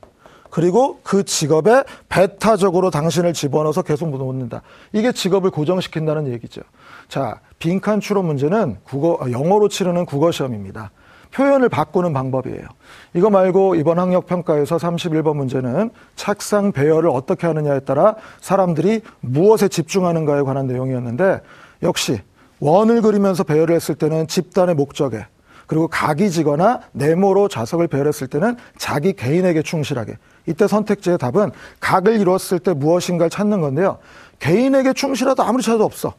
그리고 그 직업에 배타적으로 당신을 집어넣어서 계속 놓는다. 이게 직업을 고정시킨다는 얘기죠. 자, 빈칸 추론 문제는 국어, 아, 영어로 치르는 국어 시험입니다. 표현을 바꾸는 방법이에요. 이거 말고 이번 학력 평가에서 31번 문제는 착상 배열을 어떻게 하느냐에 따라 사람들이 무엇에 집중하는가에 관한 내용이었는데 역시 원을 그리면서 배열을 했을 때는 집단의 목적에 그리고 각이 지거나 네모로 좌석을 배열했을 때는 자기 개인에게 충실하게 이때 선택지의 답은 각을 이루었을 때 무엇인가를 찾는 건데요. 개인에게 충실하다 아무리 찾아도 없어.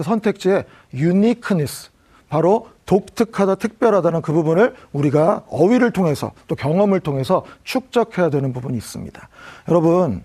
선택지의 uniqueness, 바로 독특하다, 특별하다는 그 부분을 우리가 어휘를 통해서 또 경험을 통해서 축적해야 되는 부분이 있습니다. 여러분,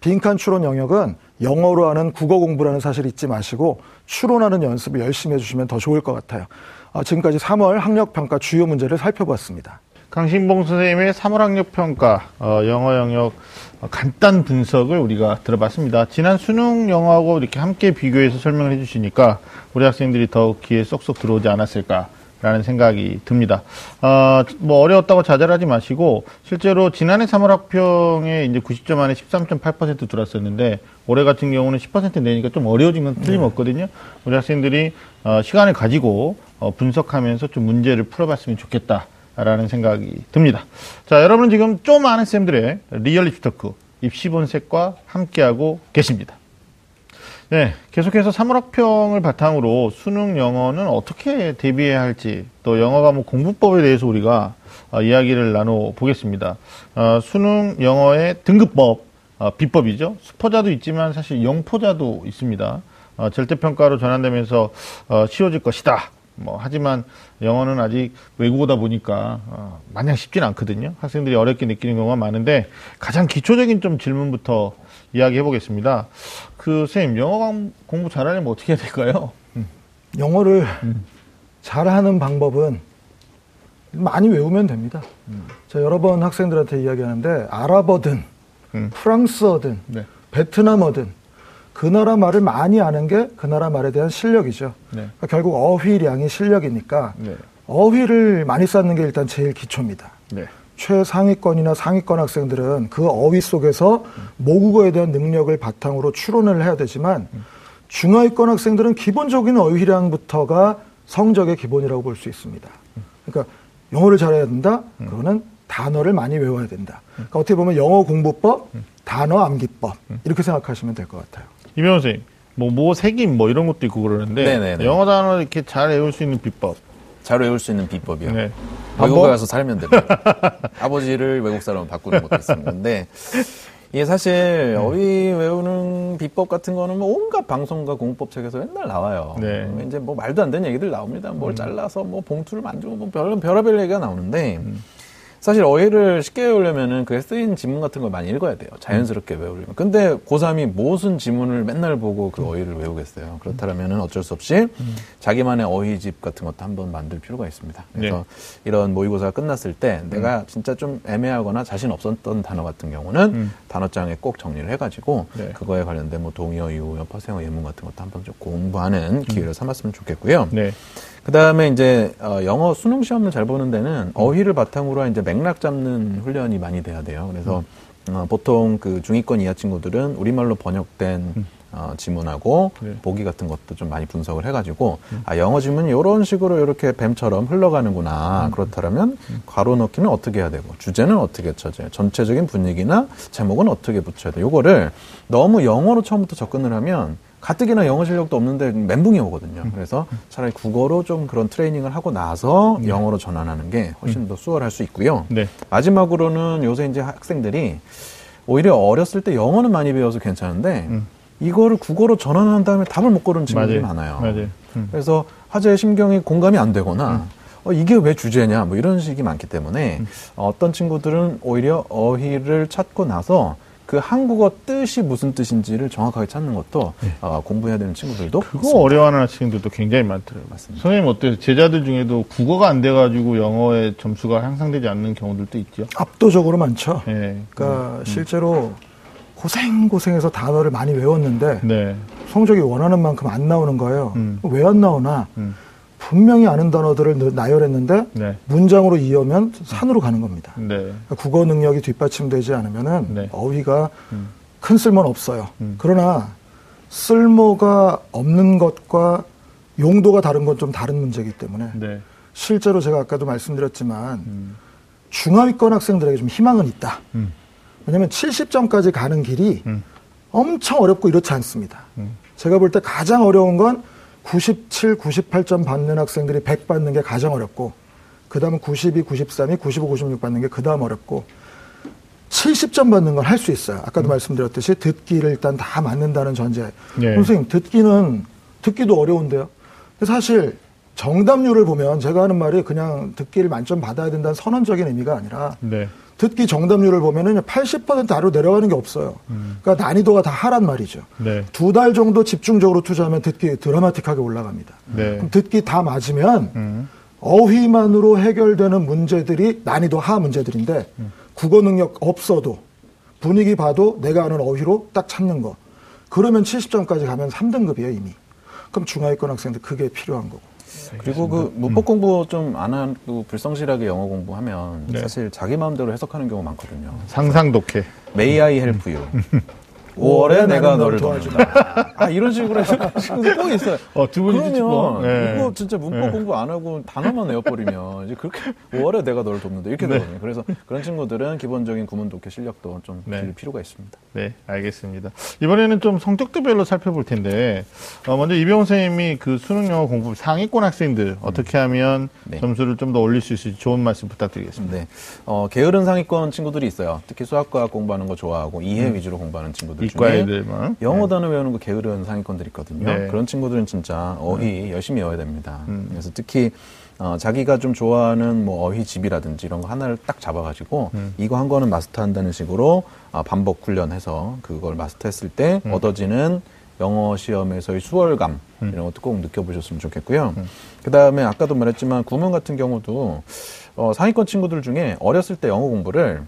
빈칸 추론 영역은 영어로 하는 국어 공부라는 사실 잊지 마시고 추론하는 연습을 열심히 해주시면 더 좋을 것 같아요. 아, 지금까지 3월 학력평가 주요 문제를 살펴봤습니다. 강신봉 선생님의 3월 학력 평가 어, 영어 영역 어, 간단 분석을 우리가 들어봤습니다. 지난 수능 영어하고 이렇게 함께 비교해서 설명을 해주시니까 우리 학생들이 더 귀에 쏙쏙 들어오지 않았을까. 라는 생각이 듭니다. 어, 뭐 어려웠다고 좌절하지 마시고 실제로 지난해 3월 학평에 이제 90점 안에 13.8% 들었었는데 올해 같은 경우는 10% 내니까 좀 어려워진 건 틀림없거든요. 우리 학생들이 어, 시간을 가지고 어, 분석하면서 좀 문제를 풀어봤으면 좋겠다. 라는 생각이 듭니다. 자, 여러분은 지금 좀 아는 쌤들의 리얼리티 토크 입시 본색과 함께하고 계십니다. 네, 계속해서 3월 학평을 바탕으로 수능 영어는 어떻게 대비해야 할지 또 영어 과목 공부법에 대해서 우리가 어, 이야기를 나눠 보겠습니다. 어, 수능 영어의 등급법, 어, 비법이죠. 수포자도 있지만 사실 영포자도 있습니다. 어, 절대평가로 전환되면서 어, 쉬워질 것이다. 뭐 하지만 영어는 아직 외국어다 보니까 어, 마냥 쉽진 않거든요. 학생들이 어렵게 느끼는 경우가 많은데 가장 기초적인 좀 질문부터 이야기해 보겠습니다. 그 선생님 영어 공부 잘하려면 어떻게 해야 될까요? 음. 영어를 음. 잘하는 방법은 많이 외우면 됩니다. 음. 자 여러 번 학생들한테 이야기하는데 아랍어든 음. 프랑스어든 네. 베트남어든 그 나라 말을 많이 아는 게 그 나라 말에 대한 실력이죠. 네. 그러니까 결국 어휘량이 실력이니까 네. 어휘를 많이 쌓는 게 일단 제일 기초입니다. 네. 최상위권이나 상위권 학생들은 그 어휘 속에서 모국어에 대한 능력을 바탕으로 추론을 해야 되지만 중하위권 학생들은 기본적인 어휘량부터가 성적의 기본이라고 볼 수 있습니다. 그러니까 영어를 잘해야 된다? 그거는 단어를 많이 외워야 된다. 그러니까 어떻게 보면 영어 공부법, 단어 암기법 이렇게 생각하시면 될 것 같아요. 이병헌 선생님, 뭐, 뭐, 색임, 뭐, 이런 것도 있고 그러는데, 네네네. 영어 단어 이렇게 잘 외울 수 있는 비법. 잘 외울 수 있는 비법이요. 네. 외국에 가서 살면 됩니다. 아버지를 외국 사람으로 바꾸는 것도 있었는데, 이게 사실 음. 어휘 외우는 비법 같은 거는 뭐 온갖 방송과 공법 책에서 맨날 나와요. 네. 이제 뭐 말도 안 되는 얘기들 나옵니다. 뭘 음. 잘라서 뭐 봉투를 만들고 뭐 별, 별의별 얘기가 나오는데, 음. 사실 어휘를 쉽게 외우려면은 그에 쓰인 지문 같은 걸 많이 읽어야 돼요. 자연스럽게 외우려면. 근데 고3이 무슨 지문을 맨날 보고 그 어휘를 외우겠어요. 그렇다면은 어쩔 수 없이 자기만의 어휘집 같은 것도 한번 만들 필요가 있습니다. 그래서 네. 이런 모의고사가 끝났을 때 내가 진짜 좀 애매하거나 자신 없었던 단어 같은 경우는 음. 단어장에 꼭 정리를 해가지고 네. 그거에 관련된 뭐 동의어, 유의어, 파생어, 예문 같은 것도 한번 좀 공부하는 기회를 음. 삼았으면 좋겠고요. 네. 그 다음에 이제 어, 영어 수능 시험을 잘 보는 데는 어휘를 바탕으로 이제 맥락 잡는 훈련이 많이 돼야 돼요. 그래서 음. 어, 보통 그 중위권 이하 친구들은 우리말로 번역된 음. 어, 지문하고 네. 보기 같은 것도 좀 많이 분석을 해가지고 음. 아 영어 지문이 이런 식으로 이렇게 뱀처럼 흘러가는구나 음. 그렇다면 음. 괄호 넣기는 어떻게 해야 되고 주제는 어떻게 쳐져요 전체적인 분위기나 제목은 어떻게 붙여야 돼 요거를 너무 영어로 처음부터 접근을 하면 가뜩이나 영어 실력도 없는데 멘붕이 오거든요. 음. 그래서 차라리 국어로 좀 그런 트레이닝을 하고 나서 네. 영어로 전환하는 게 훨씬 음. 더 수월할 수 있고요. 네. 마지막으로는 요새 이제 학생들이 오히려 어렸을 때 영어는 많이 배워서 괜찮은데 음. 이거를 국어로 전환한 다음에 답을 못 고르는 친구들이 맞아요. 많아요. 맞아요. 음. 그래서 화제의 심경이 공감이 안 되거나 음. 어, 이게 왜 주제냐 뭐 이런 식이 많기 때문에 음. 어떤 친구들은 오히려 어휘를 찾고 나서 그 한국어 뜻이 무슨 뜻인지를 정확하게 찾는 것도 네. 어, 공부해야 되는 친구들도 그거 있습니다. 어려워하는 친구들도 굉장히 많더라고요. 맞습니다. 선생님 어때요? 제자들 중에도 국어가 안 돼가지고 영어의 점수가 향상되지 않는 경우들도 있죠. 압도적으로 많죠. 네. 그러니까 음. 실제로 고생 고생해서 단어를 많이 외웠는데 네. 성적이 원하는 만큼 안 나오는 거예요. 음. 왜안 나오나? 음. 분명히 아는 단어들을 나열했는데 네. 문장으로 이으면 산으로 가는 겁니다. 네. 그러니까 국어 능력이 뒷받침되지 않으면은 네. 어휘가 음. 큰 쓸모는 없어요. 음. 그러나 쓸모가 없는 것과 용도가 다른 건 좀 다른 문제이기 때문에 네. 실제로 제가 아까도 말씀드렸지만 음. 중하위권 학생들에게 좀 희망은 있다. 음. 왜냐하면 70점까지 가는 길이 음. 엄청 어렵고 이렇지 않습니다. 음. 제가 볼 때 가장 어려운 건 97, 98점 받는 학생들이 100 받는 게 가장 어렵고, 그 다음은 92, 93이 95, 96 받는 게 그 다음 어렵고, 70점 받는 건 할 수 있어요. 아까도 음. 말씀드렸듯이 듣기를 일단 다 맞는다는 전제. 네. 선생님, 듣기는, 듣기도 어려운데요. 사실 정답률을 보면 제가 하는 말이 그냥 듣기를 만점 받아야 된다는 선언적인 의미가 아니라 네. 듣기 정답률을 보면은 80% 아래로 내려가는 게 없어요. 음. 그러니까 난이도가 다 하란 말이죠. 네. 두달 정도 집중적으로 투자하면 듣기 드라마틱하게 올라갑니다. 네. 그럼 듣기 다 맞으면 음. 어휘만으로 해결되는 문제들이 난이도 하 문제들인데 음. 국어 능력 없어도 분위기 봐도 내가 아는 어휘로 딱 찾는 거. 그러면 70점까지 가면 3등급이에요, 이미. 그럼 중하위권 학생들 그게 필요한 거고. 그리고 그 문법 공부 좀 안 하고 불성실하게 영어 공부하면 네. 사실 자기 마음대로 해석하는 경우 많거든요. 상상 독해. May I help you? 5월에 내가 너를 도와준다. 아, 이런 식으로 해서 꼭 있어요. 어, 두 분이 그러면 네. 이거 진짜 문법 네. 공부 안 하고 단어만 외워버리면 이제 그렇게 5월에 내가 너를 돕는다. 이렇게 네. 되거든요. 그래서 그런 친구들은 기본적인 구문 독해 실력도 좀 네. 기를 필요가 있습니다. 네, 알겠습니다. 이번에는 좀 성격대별로 살펴볼 텐데, 어, 먼저 이병훈 선생님이 그 수능 영어 공부 상위권 학생들 어떻게 하면 네. 점수를 좀 더 올릴 수 있을지 좋은 말씀 부탁드리겠습니다. 네. 어, 게으른 상위권 친구들이 있어요. 특히 수학과학 공부하는 거 좋아하고 이해 음. 위주로 공부하는 친구들. 이과 애들만 영어 네. 단어 외우는 거 게으른 상위권들 있거든요. 네. 그런 친구들은 진짜 어휘 네. 열심히 외워야 됩니다. 음. 그래서 특히 어, 자기가 좀 좋아하는 뭐 어휘집이라든지 이런 거 하나를 딱 잡아가지고 음. 이거 한 거는 마스터한다는 식으로 어, 반복 훈련해서 그걸 마스터했을 때 음. 얻어지는 영어 시험에서의 수월감 음. 이런 것도 꼭 느껴보셨으면 좋겠고요. 음. 그 다음에 아까도 말했지만 구문 같은 경우도 어, 상위권 친구들 중에 어렸을 때 영어 공부를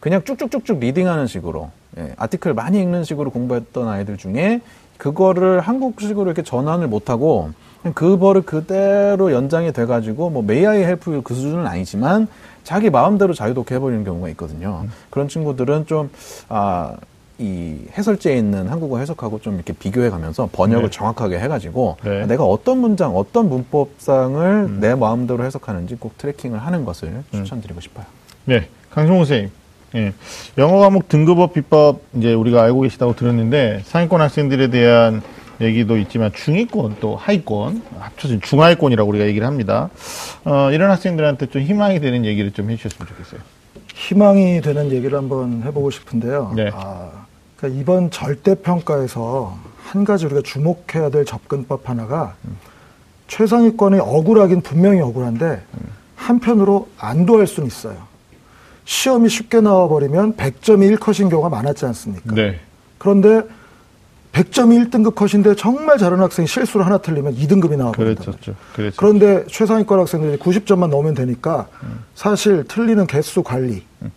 그냥 쭉쭉쭉쭉 reading하는 식으로 예, article 많이 읽는 식으로 공부했던 아이들 중에 그거를 한국식으로 이렇게 전환을 못하고 그 버릇을 그대로 연장이 돼가지고 뭐 May I help 그 수준은 아니지만 자기 마음대로 자유독해 해버리는 경우가 있거든요. 음. 그런 친구들은 좀, 아, 이 해설지에 있는 한국어 해석하고 좀 이렇게 비교해 가면서 번역을 네. 정확하게 해가지고 네. 내가 어떤 문장, 어떤 문법상을 음. 내 마음대로 해석하는지 꼭 tracking을 하는 것을 음. 추천드리고 싶어요. 네. 강성호 선생님. 예. 영어 과목 등급업 비법 이제 우리가 알고 계시다고 들었는데 상위권 학생들에 대한 얘기도 있지만 중위권 또 하위권 합쳐진 중하위권이라고 우리가 얘기를 합니다. 어, 이런 학생들한테 좀 희망이 되는 얘기를 좀 해주셨으면 좋겠어요. 희망이 되는 얘기를 한번 해보고 싶은데요. 네. 아, 그러니까 이번 절대평가에서 한 가지 우리가 주목해야 될 접근법 하나가 음. 최상위권이 억울하긴 분명히 억울한데 음. 한편으로 안도할 수는 있어요. 시험이 쉽게 나와버리면 100점이 1컷인 경우가 많았지 않습니까? 네. 그런데 100점이 1등급 컷인데 정말 잘하는 학생이 실수를 하나 틀리면 2등급이 나와버린다. 그랬었죠. 그런데 최상위권 학생들이 90점만 넣으면 되니까 음. 사실 틀리는 개수 관리. 음.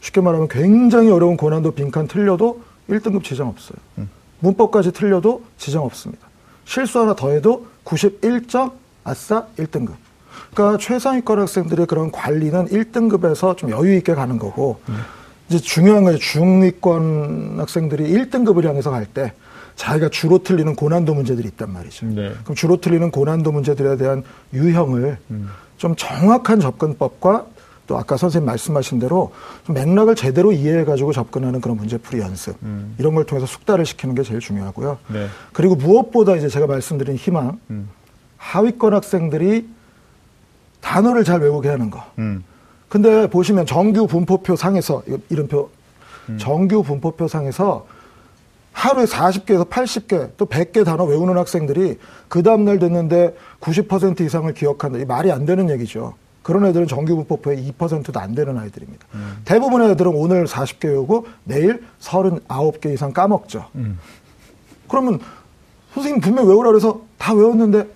쉽게 말하면 굉장히 어려운 고난도 빈칸 틀려도 1등급 지장 없어요. 음. 문법까지 틀려도 지장 없습니다. 실수 하나 더해도 91점 아싸 1등급. 그러니까 최상위권 학생들의 그런 관리는 1등급에서 좀 여유 있게 가는 거고 음. 이제 중요한 건 중위권 학생들이 1등급을 향해서 갈 때 자기가 주로 틀리는 고난도 문제들이 있단 말이죠. 네. 그럼 주로 틀리는 고난도 문제들에 대한 유형을 음. 좀 정확한 접근법과 또 아까 선생님 말씀하신 대로 맥락을 제대로 이해해가지고 접근하는 그런 문제풀이 연습 음. 이런 걸 통해서 숙달을 시키는 게 제일 중요하고요. 네. 그리고 무엇보다 이제 제가 말씀드린 희망 음. 하위권 학생들이 단어를 잘 외우게 하는 거. 음. 근데 보시면 정규 분포표 상에서 이름표 음. 정규 분포표 상에서 하루에 40개에서 80개 또 100개 단어 외우는 학생들이 그 다음날 듣는데 90% 이상을 기억한다. 이 말이 안 되는 얘기죠. 그런 애들은 정규 분포표의 2%도 안 되는 아이들입니다. 음. 대부분의 애들은 오늘 40개 외우고 내일 39개 이상 까먹죠. 음. 그러면 선생님 분명 외우라 그래서 다 외웠는데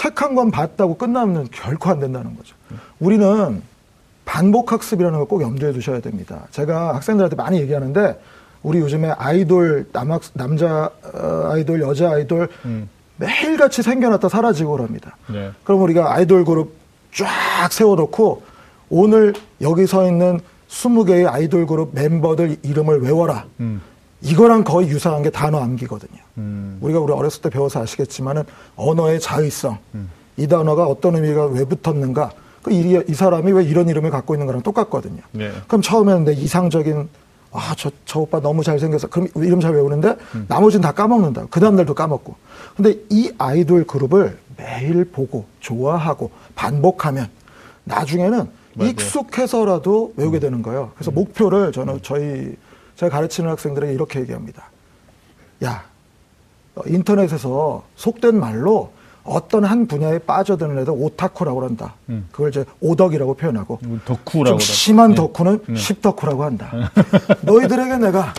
책한권 봤다고 끝나면 결코 안 된다는 거죠. 우리는 반복 학습이라는 걸 꼭 염두에 두셔야 됩니다. 제가 학생들한테 많이 얘기하는데 우리 요즘에 아이돌 남학 남자 어, 아이돌 여자 아이돌 음. 매일같이 생겨났다 사라지고 그럽니다. 네. 그럼 우리가 아이돌 그룹 쫙 세워놓고 오늘 여기 서 있는 20개의 아이돌 그룹 멤버들 이름을 외워라. 음. 이거랑 거의 유사한 게 단어 암기거든요. 음. 우리가 우리 어렸을 때 배워서 아시겠지만은 언어의 자의성, 음. 이 단어가 어떤 의미가 왜 붙었는가, 그 이, 이 사람이 왜 이런 이름을 갖고 있는 거랑 똑같거든요. 네. 그럼 처음에는 내 이상적인 아, 저, 저 오빠 너무 잘생겨서. 그럼 이름 잘 외우는데 음. 나머지는 다 까먹는다. 그 다음날도 까먹고. 근데 이 아이돌 그룹을 매일 보고 좋아하고 반복하면 나중에는 맞아요. 익숙해서라도 외우게 음. 되는 거예요. 그래서 음. 목표를 저는 음. 저희 제가 가르치는 학생들에게 이렇게 얘기합니다. 야, 인터넷에서 속된 말로 어떤 한 분야에 빠져드는 애들 오타쿠라고 한다. 음. 그걸 이제 오덕이라고 표현하고 음, 덕후라고 좀 심한 네. 덕후는 네. 십덕후라고 한다. 너희들에게 내가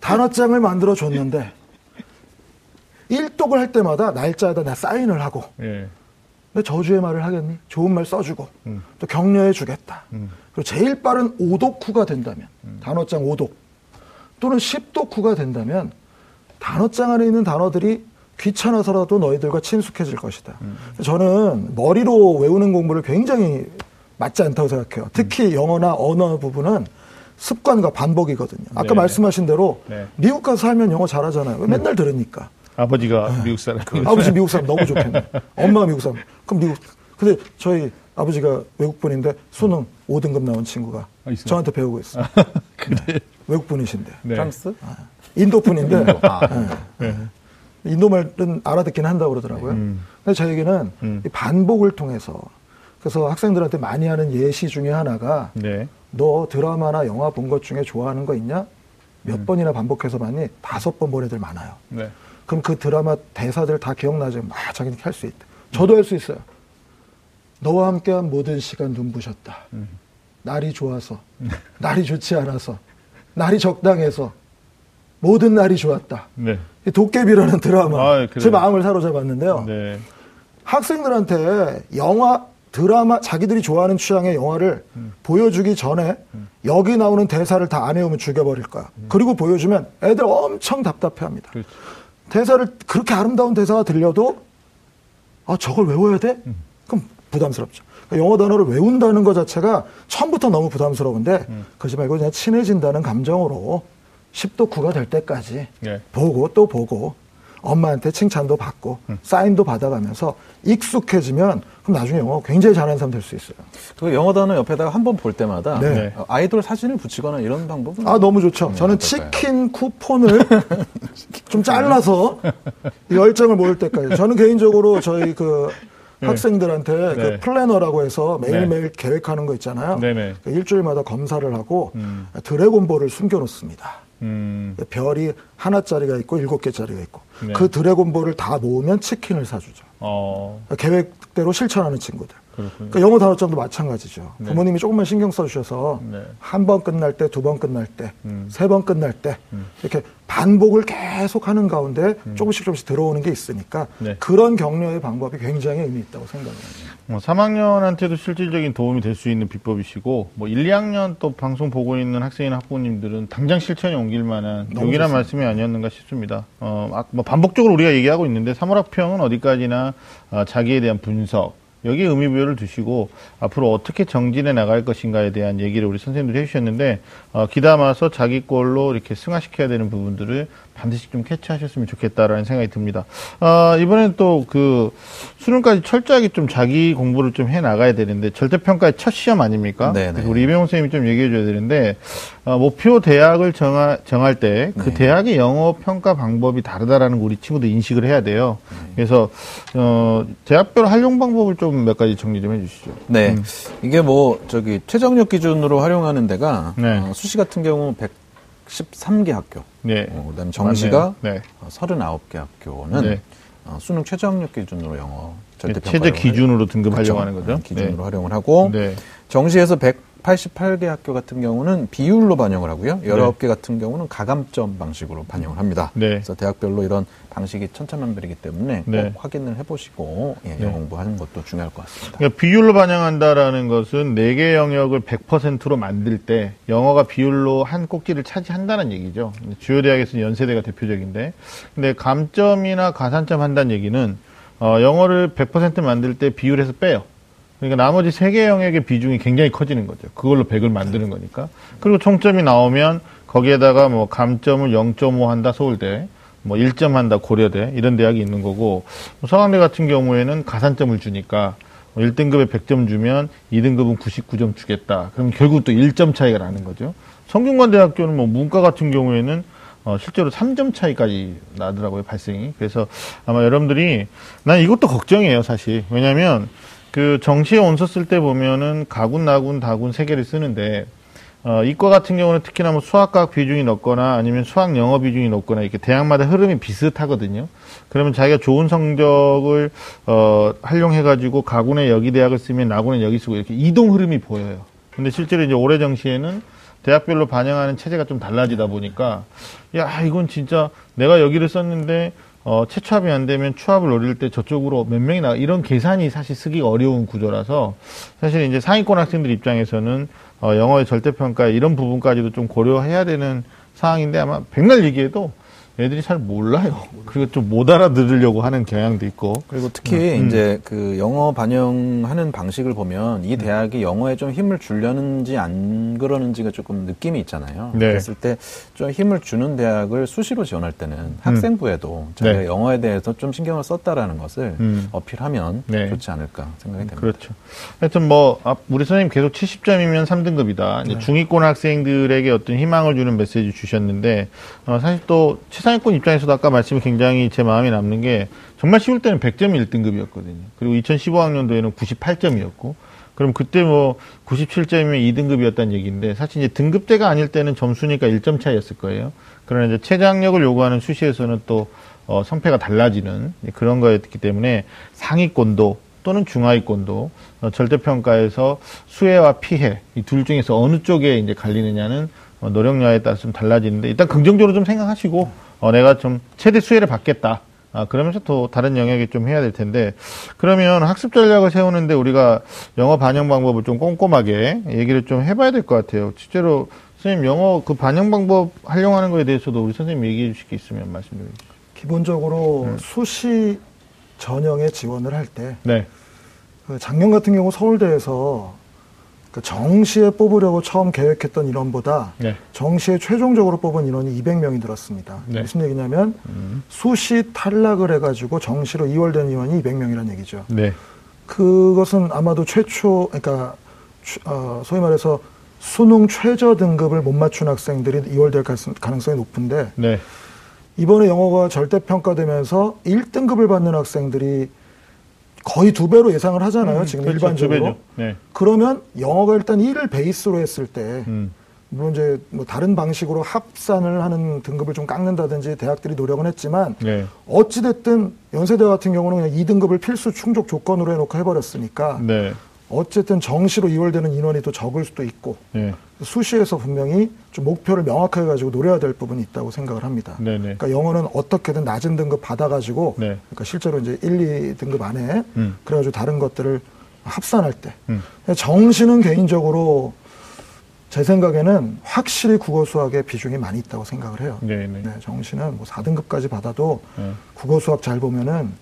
단어장을 만들어 줬는데 일독을 할 때마다 날짜에다 내 사인을 하고 예. 내 저주의 말을 하겠니? 좋은 말 써주고 음. 또 격려해 주겠다. 음. 그리고 제일 빠른 오독후가 된다면 음. 단어장 오독 또는 십독후가 된다면 단어장 안에 있는 단어들이 귀찮아서라도 너희들과 친숙해질 것이다. 음. 저는 머리로 외우는 공부를 굉장히 맞지 않다고 생각해요. 특히 음. 영어나 언어 부분은 습관과 반복이거든요. 아까 네. 말씀하신 대로 네. 미국 가서 살면 영어 잘하잖아요. 음. 맨날 들으니까. 아버지가 네. 미국 사람. 그 아버지 미국 사람 너무 좋겠네. 엄마가 미국 사람. 그럼 미국. 근데 저희 아버지가 외국분인데 수능 5등급 나온 친구가 아, 저한테 배우고 있어요. 그래. 네. 외국분이신데. 네. 프랑스? 아, 인도 분인데. 인도. 아. 네. 인도 말은 알아듣긴 한다고 그러더라고요. 음. 근데 저에게는 음. 반복을 통해서 그래서 학생들한테 많이 하는 예시 중에 하나가 네. 너 드라마나 영화 본 것 중에 좋아하는 거 있냐? 몇 음. 번이나 반복해서 봤니? 다섯 번 본 애들 많아요. 네. 그럼 그 드라마 대사들 다 기억나지? 막 자기는 할 수 있다. 저도 할 수 있어요. 너와 함께한 모든 시간 눈부셨다. 음. 날이 좋아서, 날이 좋지 않아서, 날이 적당해서, 모든 날이 좋았다. 네. 도깨비라는 드라마. 아, 제 마음을 사로잡았는데요. 네. 학생들한테 영화, 드라마, 자기들이 좋아하는 취향의 영화를 음. 보여주기 전에 음. 여기 나오는 대사를 다안 외우면 죽여버릴 거야. 음. 그리고 보여주면 애들 엄청 답답해 합니다. 그렇지. 대사를, 그렇게 아름다운 대사가 들려도, 아, 저걸 외워야 돼? 음. 그럼 부담스럽죠. 그러니까 영어 단어를 외운다는 것 자체가 처음부터 너무 부담스러운데, 음. 그러지 말고 그냥 친해진다는 감정으로 10도구가 될 때까지 예. 보고 또 보고 엄마한테 칭찬도 받고 음. 사인도 받아가면서 익숙해지면 그럼 나중에 영어 굉장히 잘하는 사람 될 수 있어요. 그 영어 단어 옆에다가 한 번 볼 때마다 네. 아이돌 사진을 붙이거나 이런 방법은 아 너무 좋죠. 네, 저는 어떨까요? 치킨 쿠폰을 좀 잘라서 열정을 모을 때까지 저는 개인적으로 저희 그 네. 학생들한테 그 네. 그 플래너라고 해서 매일매일 네. 계획하는 거 있잖아요. 그 일주일마다 검사를 하고 음. 드래곤볼을 숨겨놓습니다. 음. 별이 하나짜리가 있고 일곱 개짜리가 있고 네. 그 드래곤볼을 다 모으면 치킨을 사주죠. 어. 계획 대로 실천하는 친구들. 그러니까 영어 단어점도 마찬가지죠. 네. 부모님이 조금만 신경 써주셔서 네. 한번 끝날 때, 두 번 끝날 때, 음. 세번 끝날 때 음. 이렇게 반복을 계속 하는 가운데 음. 조금씩 조금씩 들어오는 게 있으니까 네. 그런 격려의 방법이 굉장히 의미 있다고 생각합니다. 뭐 3학년한테도 실질적인 도움이 될 수 있는 비법이시고 뭐 1, 2학년 또 방송 보고 있는 학생이나 학부모님들은 당장 실천에 옮길 만한 용이한 말씀이 아니었는가 싶습니다. 어, 뭐 반복적으로 우리가 얘기하고 있는데 3월 학평은 어디까지나 어, 자기에 대한 분석 여기에 의미 부여를 두시고 앞으로 어떻게 정진해 나갈 것인가에 대한 얘기를 우리 선생님들이 해주셨는데 어, 귀담아서 자기 걸로 이렇게 승화시켜야 되는 부분들을 반드시 좀 캐치하셨으면 좋겠다라는 생각이 듭니다. 어, 이번엔 또 그 수능까지 철저하게 좀 자기 공부를 좀 해 나가야 되는데 절대평가의 첫 시험 아닙니까? 네네. 그래서 우리 이병훈 선생님이 좀 얘기해 줘야 되는데 어, 목표 대학을 정하, 정할 때그 네. 대학의 영어 평가 방법이 다르다라는 거 우리 친구들 인식을 해야 돼요. 그래서 어, 대학별 활용 방법을 좀 몇 가지 정리 좀 해주시죠. 네. 이게 뭐, 저기, 최저학력 기준으로 활용하는 데가, 네. 어, 수시 같은 경우 113개 학교, 네. 어, 그다음에 정시가. 네. 어, 39개 학교는 네. 어, 수능 최저학력 기준으로 영어 절대 최저 기준으로 등급하려고 하는 거죠. 기준으로 활용을 하고 네. 정시에서 188개 학교 같은 경우는 비율로 반영을 하고요. 네. 19개 같은 경우는 가감점 방식으로 반영을 합니다. 네. 그래서 대학별로 이런 방식이 천차만별이기 때문에 꼭 네. 확인을 해보시고 예, 네. 영어 공부하는 것도 중요할 것 같습니다. 그러니까 비율로 반영한다라는 것은 네 개 영역을 100%로 만들 때 영어가 비율로 한 꼭지를 차지한다는 얘기죠. 주요 대학에서는 연세대가 대표적인데, 근데 감점이나 가산점 한다는 얘기는 어, 영어를 100% 만들 때 비율에서 빼요. 그러니까 나머지 세 개 영역의 비중이 굉장히 커지는 거죠. 그걸로 100을 만드는 거니까. 그리고 총점이 나오면 거기에다가 뭐 감점을 0.5 한다 서울대, 뭐 1점 한다 고려대 이런 대학이 있는 거고 뭐 서강대 같은 경우에는 가산점을 주니까 1등급에 100점 주면 2등급은 99점 주겠다. 그럼 결국 또 1점 차이가 나는 거죠. 성균관대학교는 뭐 문과 같은 경우에는 어, 실제로 3점 차이까지 나더라고요, 발생이. 그래서 아마 여러분들이, 난 이것도 걱정이에요, 사실. 왜냐면, 그 정시에 원서 쓸때 보면은 가군, 나군, 다군 세 개를 쓰는데, 어, 이과 같은 경우는 특히나 뭐 수학과학 비중이 높거나 아니면 수학 영어 비중이 높거나 이렇게 대학마다 흐름이 비슷하거든요. 그러면 자기가 좋은 성적을, 어, 활용해가지고 가군에 여기 대학을 쓰면 나군에 여기 쓰고 이렇게 이동 흐름이 보여요. 근데 실제로 이제 올해 정시에는 대학별로 반영하는 체제가 좀 달라지다 보니까 야 이건 진짜 내가 여기를 썼는데 어, 채추합이 안 되면 추합을 노릴 때 저쪽으로 몇 명이 나 이런 계산이 사실 쓰기가 어려운 구조라서 사실 이제 상위권 학생들 입장에서는 어, 영어의 절대평가 이런 부분까지도 좀 고려해야 되는 상황인데 아마 백날 얘기해도 애들이 잘 몰라요. 그리고 좀 못 알아들으려고 하는 경향도 있고. 그리고 특히 음. 이제 그 영어 반영하는 방식을 보면 음. 이 대학이 영어에 좀 힘을 주려는지 안 그러는지가 조금 느낌이 있잖아요. 네. 그랬을 때 좀 힘을 주는 대학을 수시로 지원할 때는 학생부에도 자기가 음. 네. 영어에 대해서 좀 신경을 썼다라는 것을 음. 어필하면 네. 좋지 않을까 생각이 됩니다. 그렇죠. 하여튼 뭐, 앞- 우리 선생님 계속 70점이면 3등급이다. 이제 중위권 학생들에게 어떤 희망을 주는 메시지 주셨는데, 어, 사실 또최 상위권 입장에서도 아까 말씀이 굉장히 제 마음에 남는 게, 정말 쉬울 때는 100점이 1등급이었거든요. 그리고 2015학년도에는 98점이었고, 그럼 그때 뭐 97점이면 2등급이었다는 얘기인데 사실 이제 등급제가 아닐 때는 점수니까 1점 차이였을 거예요. 그러나 이제 최저학력을 요구하는 수시에서는 또 어, 성패가 달라지는 그런 거였기 때문에 상위권도 또는 중하위권도 어, 절대평가에서 수혜와 피해 이 둘 중에서 어느 쪽에 이제 갈리느냐는 어, 노력량에 따라서 좀 달라지는데 일단 긍정적으로 좀 생각하시고 어, 내가 좀 최대 수혜를 받겠다. 아, 그러면서 또 다른 영역에 좀 해야 될 텐데, 그러면 학습 전략을 세우는데 우리가 영어 반영 방법을 좀 꼼꼼하게 얘기를 좀 해봐야 될 것 같아요. 실제로 선생님 영어 그 반영 방법 활용하는 거에 대해서도 우리 선생님 얘기해 주실 게 있으면 말씀 좀 해주세요. 기본적으로 수시 전형에 지원을 할때 네. 그 작년 같은 경우 서울대에서 그 정시에 뽑으려고 처음 계획했던 인원보다 네. 정시에 최종적으로 뽑은 인원이 200명이 들었습니다. 네. 무슨 얘기냐면 수시 탈락을 해가지고 정시로 이월된 인원이 200명이라는 얘기죠. 네. 그것은 아마도 최초, 그러니까 추- 어, 소위 말해서 수능 최저 등급을 못 맞춘 학생들이 이월될 가능성- 가능성이 높은데 네. 이번에 영어가 절대 평가되면서 1등급을 받는 학생들이 거의 두 배로 예상을 하잖아요. 지금 그렇죠. 두 일반적으로. 네. 그러면 영어가 일단 1을 베이스로 했을 때 음. 물론 이제 뭐 다른 방식으로 합산을 하는 등급을 좀 깎는다든지 대학들이 노력은 했지만 네. 어찌 됐든 연세대 같은 경우는 그냥 2등급을 필수 충족 조건으로 해놓고 해버렸으니까 네. 어쨌든 정시로 이월되는 인원이 또 적을 수도 있고 네. 수시에서 분명히 좀 목표를 명확하게 가지고 노려야 될 부분이 있다고 생각을 합니다. 네. 네. 그러니까 영어는 어떻게든 낮은 등급 받아가지고 네. 그러니까 실제로 이제 1, 2등급 안에 음. 그래가지고 다른 것들을 합산할 때 음. 정시는 개인적으로 제 생각에는 확실히 국어 수학의 비중이 많이 있다고 생각을 해요. 네. 네. 네, 정시는 뭐 4등급까지 받아도 네. 국어 수학 잘 보면은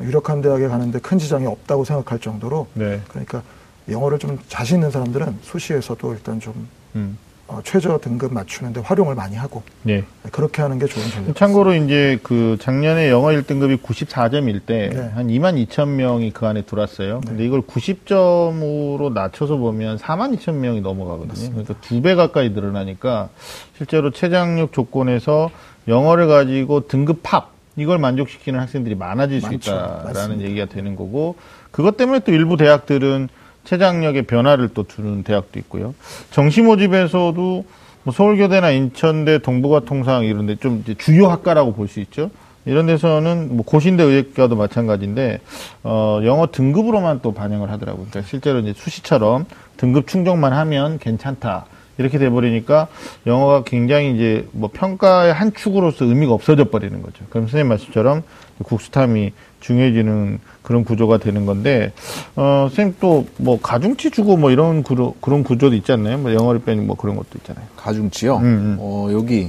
유력한 대학에 가는데 큰 지장이 없다고 생각할 정도로 네. 그러니까 영어를 좀 자신 있는 사람들은 수시에서도 일단 좀 음. 어, 최저 등급 맞추는데 활용을 많이 하고 네. 그렇게 하는 게 좋은 전략. 참고로 이제 그 작년에 영어 1등급이 94점일 때한 네. 2만 2천 명이 그 안에 들어왔어요. 네. 근데 이걸 90점으로 낮춰서 보면 4만 2천 명이 넘어가거든요. 맞습니다. 그러니까 두 배 가까이 늘어나니까 실제로 최장력 조건에서 영어를 가지고 등급 팝 이걸 만족시키는 학생들이 많아질 많죠. 수 있다라는 맞습니다. 얘기가 되는 거고 그것 때문에 또 일부 대학들은 최장력의 변화를 또 두는 대학도 있고요. 정시 모집에서도 뭐 서울교대나 인천대, 동북아 통상 이런 데 좀 주요 학과라고 볼 수 있죠. 이런 데서는 뭐 고신대 의예과도 마찬가지인데 어 영어 등급으로만 또 반영을 하더라고요. 그러니까 실제로 이제 수시처럼 등급 충족만 하면 괜찮다. 이렇게 돼 버리니까 영어가 굉장히 이제 뭐 평가의 한 축으로서 의미가 없어져 버리는 거죠. 그럼 선생님 말씀처럼 국수탐이 중요해지는 그런 구조가 되는 건데, 어, 선생님 또 뭐 가중치 주고 뭐 이런 구조, 그런 구조도 있지 않나요? 뭐 영어를 빼는 뭐 그런 것도 있잖아요. 가중치요? 음, 음. 어, 여기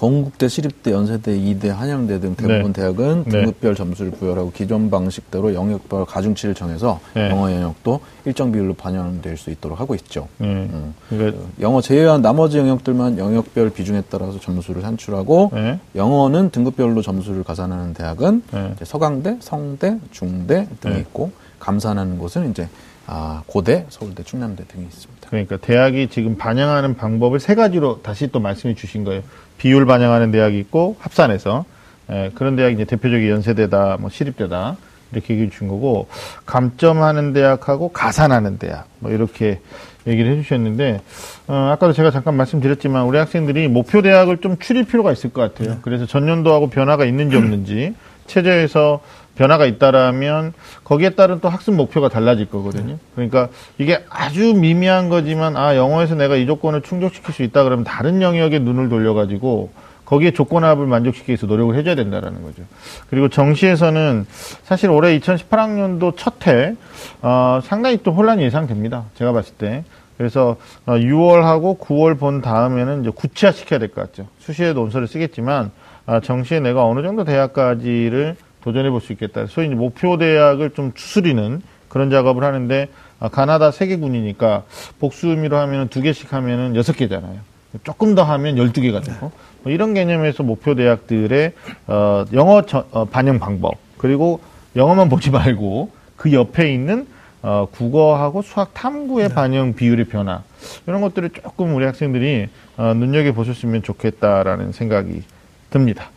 건국대, 시립대, 연세대, 이대, 한양대 등 대부분 네. 대학은 네. 등급별 점수를 부여하고 기존 방식대로 영역별 가중치를 정해서 네. 영어 영역도 일정 비율로 반영될 수 있도록 하고 있죠. 네. 음. 그러니까 영어 제외한 나머지 영역들만 영역별 비중에 따라서 점수를 산출하고 네. 영어는 등급별로 점수를 가산하는 대학은 네. 서강대, 성대, 중대 등이 있고 감산하는 곳은 이제 아, 고대, 서울대, 충남대 등이 있습니다. 그러니까 대학이 지금 반영하는 방법을 세 가지로 다시 또 말씀해 주신 거예요. 비율 반영하는 대학이 있고 합산해서 예, 그런 대학이 이제 대표적인 연세대다, 뭐 시립대다 이렇게 얘기해 주신 거고 감점하는 대학하고 가산하는 대학 뭐 이렇게 얘기를 해주셨는데 어, 아까도 제가 잠깐 말씀드렸지만 우리 학생들이 목표 대학을 좀 추릴 필요가 있을 것 같아요. 네. 그래서 전년도하고 변화가 있는지 없는지 체제에서 변화가 있다라면 거기에 따른 또 학습 목표가 달라질 거거든요. 그러니까 이게 아주 미미한 거지만 아 영어에서 내가 이 조건을 충족시킬 수 있다 그러면 다른 영역에 눈을 돌려가지고 거기에 조건합을 만족시키기 위해서 노력을 해줘야 된다라는 거죠. 그리고 정시에서는 사실 올해 2018학년도 첫해 어, 상당히 또 혼란이 예상됩니다. 제가 봤을 때. 그래서 6월하고 어, 9월 본 다음에는 이제 구체화 시켜야 될 것 같죠. 수시에 논서를 쓰겠지만 아, 정시에 내가 어느 정도 대학까지를 도전해 볼 수 있겠다. 소위 목표 대학을 좀 추스리는 그런 작업을 하는데 아, 가나다 세 개군이니까 복수 의미로 하면 두 개씩 하면은 여섯 개잖아요. 조금 더 하면 열두 개가 되고 뭐 이런 개념에서 목표 대학들의 어, 영어 저, 어, 반영 방법 그리고 영어만 보지 말고 그 옆에 있는 어, 국어하고 수학 탐구의 네. 반영 비율의 변화 이런 것들을 조금 우리 학생들이 어, 눈여겨 보셨으면 좋겠다라는 생각이 듭니다.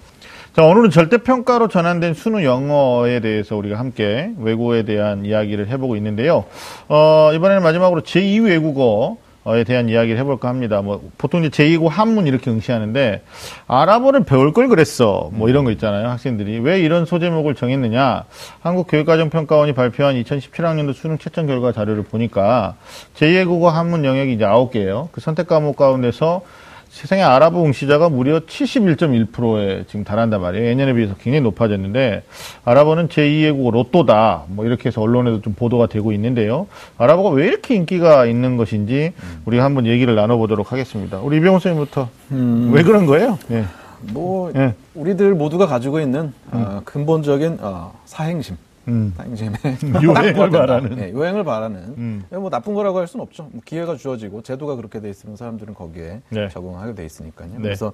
자, 오늘은 절대평가로 전환된 수능 영어에 대해서 우리가 함께 외국어에 대한 이야기를 해보고 있는데요. 어, 이번에는 마지막으로 제2 외국어에 대한 이야기를 해볼까 합니다. 뭐, 보통 이제 제2고 한문 이렇게 응시하는데, 아랍어를 배울 걸 그랬어. 뭐 이런 거 있잖아요. 학생들이. 왜 이런 소제목을 정했느냐. 한국교육과정평가원이 발표한 2017학년도 수능 채점 결과 자료를 보니까, 제2외국어 한문 영역이 이제 9개예요. 그 선택 과목 가운데서 세상의 아랍어 응시자가 무려 71.1%에 지금 달한단 말이에요. 예년에 비해서 굉장히 높아졌는데 아랍어는 제2외국어 로또다. 뭐 이렇게 해서 언론에도 좀 보도가 되고 있는데요. 아랍어가 왜 이렇게 인기가 있는 것인지 우리가 한번 얘기를 나눠보도록 하겠습니다. 우리 이병호 선생님부터 음. 왜 그런 거예요? 예. 뭐 예. 우리들 모두가 가지고 있는 음. 어, 근본적인 어, 사행심. 음. 당심에 유행을 바라는 네, 유행을 바라는 음. 뭐 나쁜 거라고 할 수는 없죠. 뭐 기회가 주어지고 제도가 그렇게 돼 있으면 사람들은 거기에 네. 적응하게 돼 있으니까요. 네. 그래서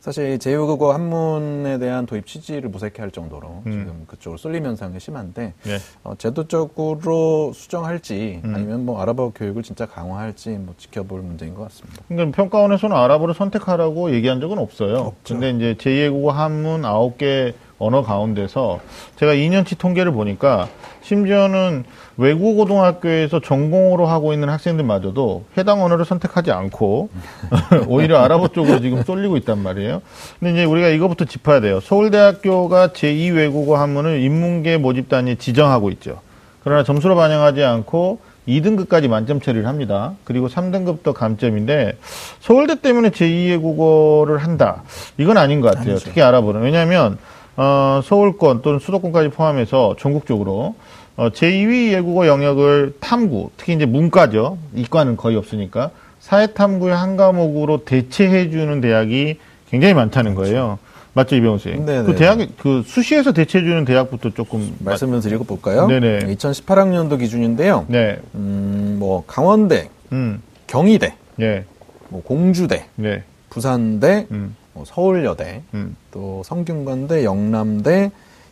사실 제휴국어 한문에 대한 도입 취지를 무색해 할 정도로 음. 지금 그쪽으로 쏠림 현상이 심한데 네. 어, 제도적으로 수정할지 음. 아니면 뭐 아랍어 교육을 진짜 강화할지 뭐 지켜볼 문제인 것 같습니다. 그러니까 평가원에서는 아랍어를 선택하라고 얘기한 적은 없어요. 없죠. 근데 이제 제2외국어 한문 9개 언어 가운데서 제가 2년치 통계를 보니까 심지어는 외국 고등학교에서 전공으로 하고 있는 학생들마저도 해당 언어를 선택하지 않고 오히려 아랍어 쪽으로 지금 쏠리고 있단 말이에요. 근데 이제 우리가 이거부터 짚어야 돼요. 서울대학교가 제2 외국어 한문을 인문계 모집단이 지정하고 있죠. 그러나 점수로 반영하지 않고 2등급까지 만점 처리를 합니다. 그리고 3등급도 감점인데 서울대 때문에 제2외국어를 한다. 이건 아닌 것 같아요. 아니죠. 특히 알아보는. 왜냐하면 어, 서울권 또는 수도권까지 포함해서 전국적으로 어, 제2위 외국어 영역을 탐구, 특히 이제 문과죠. 이과는 거의 없으니까 사회탐구의 한 과목으로 대체해주는 대학이 굉장히 많다는 그렇죠. 거예요. 맞죠, 이병호 씨? 네네. 그 대학, 그 수시에서 대체해주는 대학부터 조금. 말씀을 드리고 볼까요? 네네. 2018학년도 기준인데요. 네. 음, 뭐, 강원대, 음. 경희대, 네. 뭐, 공주대, 네. 부산대, 음. 뭐 서울여대, 음. 또 성균관대, 영남대,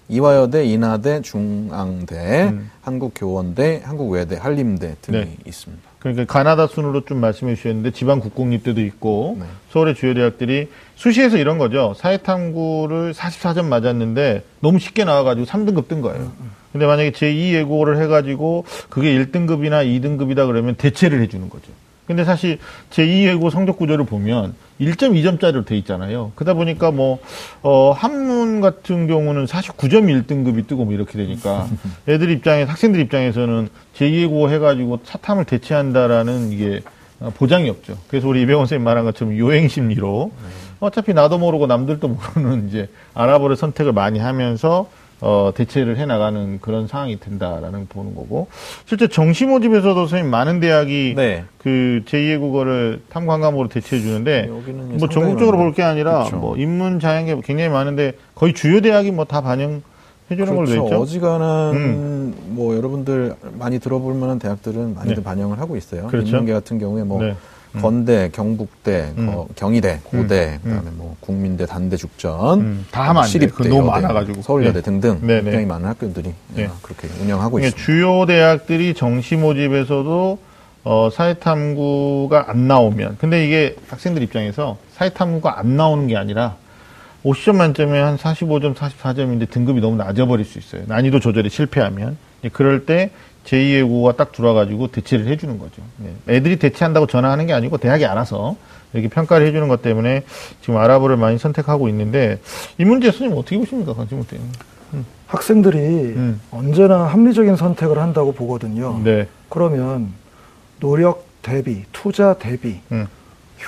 이화여대, 인하대, 중앙대, 음. 한국교원대, 한국외대, 한림대 등이 네. 있습니다. 그러니까 가나다 순으로 좀 말씀해 주셨는데 지방 국공립대도 있고 네. 서울의 주요 대학들이 수시에서 이런 거죠. 사회탐구를 44점 맞았는데 너무 쉽게 나와가지고 3등급 뜬 거예요. 근데 만약에 제2 예고를 해가지고 그게 1등급이나 2등급이다 그러면 대체를 해주는 거죠. 근데 사실 제2예고 성적 구조를 보면 1.2점짜리로 돼 있잖아요. 그러다 보니까 뭐, 어, 한문 같은 경우는 49점 1등급이 뜨고 뭐 이렇게 되니까 애들 입장에, 학생들 입장에서는 제2예고 해가지고 사탐을 대체한다라는 이게 보장이 없죠. 그래서 우리 이병원 선생님 말한 것처럼 요행 심리로 어차피 나도 모르고 남들도 모르는 이제 아랍어를 선택을 많이 하면서 어, 대체를 해 나가는 그런 상황이 된다라는 보는 거고 실제 정시 모집에서도 선생님 많은 대학이 네. 그 제2의 국어를 탐관 과목으로 대체해 주는데 뭐 전국적으로 볼 게 아니라 그렇죠. 뭐 인문 자연계 굉장히 많은데 거의 주요 대학이 뭐 다 반영 해주는 그렇죠. 걸로 돼 있죠. 어지간한 음. 뭐 여러분들 많이 들어볼 만한 대학들은 많이들 네. 반영을 하고 있어요. 그렇죠. 인문계 같은 경우에 뭐 네. 음. 건대, 경북대, 음. 어, 경희대, 고대, 음. 그다음에 뭐 국민대, 단대, 죽전, 음. 다 하면 시립대, 너무 많아가지고 서울여대 네. 등등 네 네. 굉장히 많은 학교들이 네. 그렇게 운영하고 있습니다. 주요 대학들이 정시 모집에서도 어, 사회탐구가 안 나오면 근데 이게 학생들 입장에서 사회탐구가 안 나오는 게 아니라 50점 만점에 한 45점, 44점인데 등급이 너무 낮아버릴 수 있어요. 난이도 조절에 실패하면. 그럴 때 제2예고가 딱 들어와가지고 대체를 해주는 거죠. 네. 애들이 대체한다고 전화하는 게 아니고 대학이 알아서 이렇게 평가를 해주는 것 때문에 지금 아랍어를 많이 선택하고 있는데 이 문제 선생님 어떻게 보십니까? 관심부터 음. 학생들이 음. 언제나 합리적인 선택을 한다고 보거든요. 네. 그러면 노력 대비, 투자 대비, 음.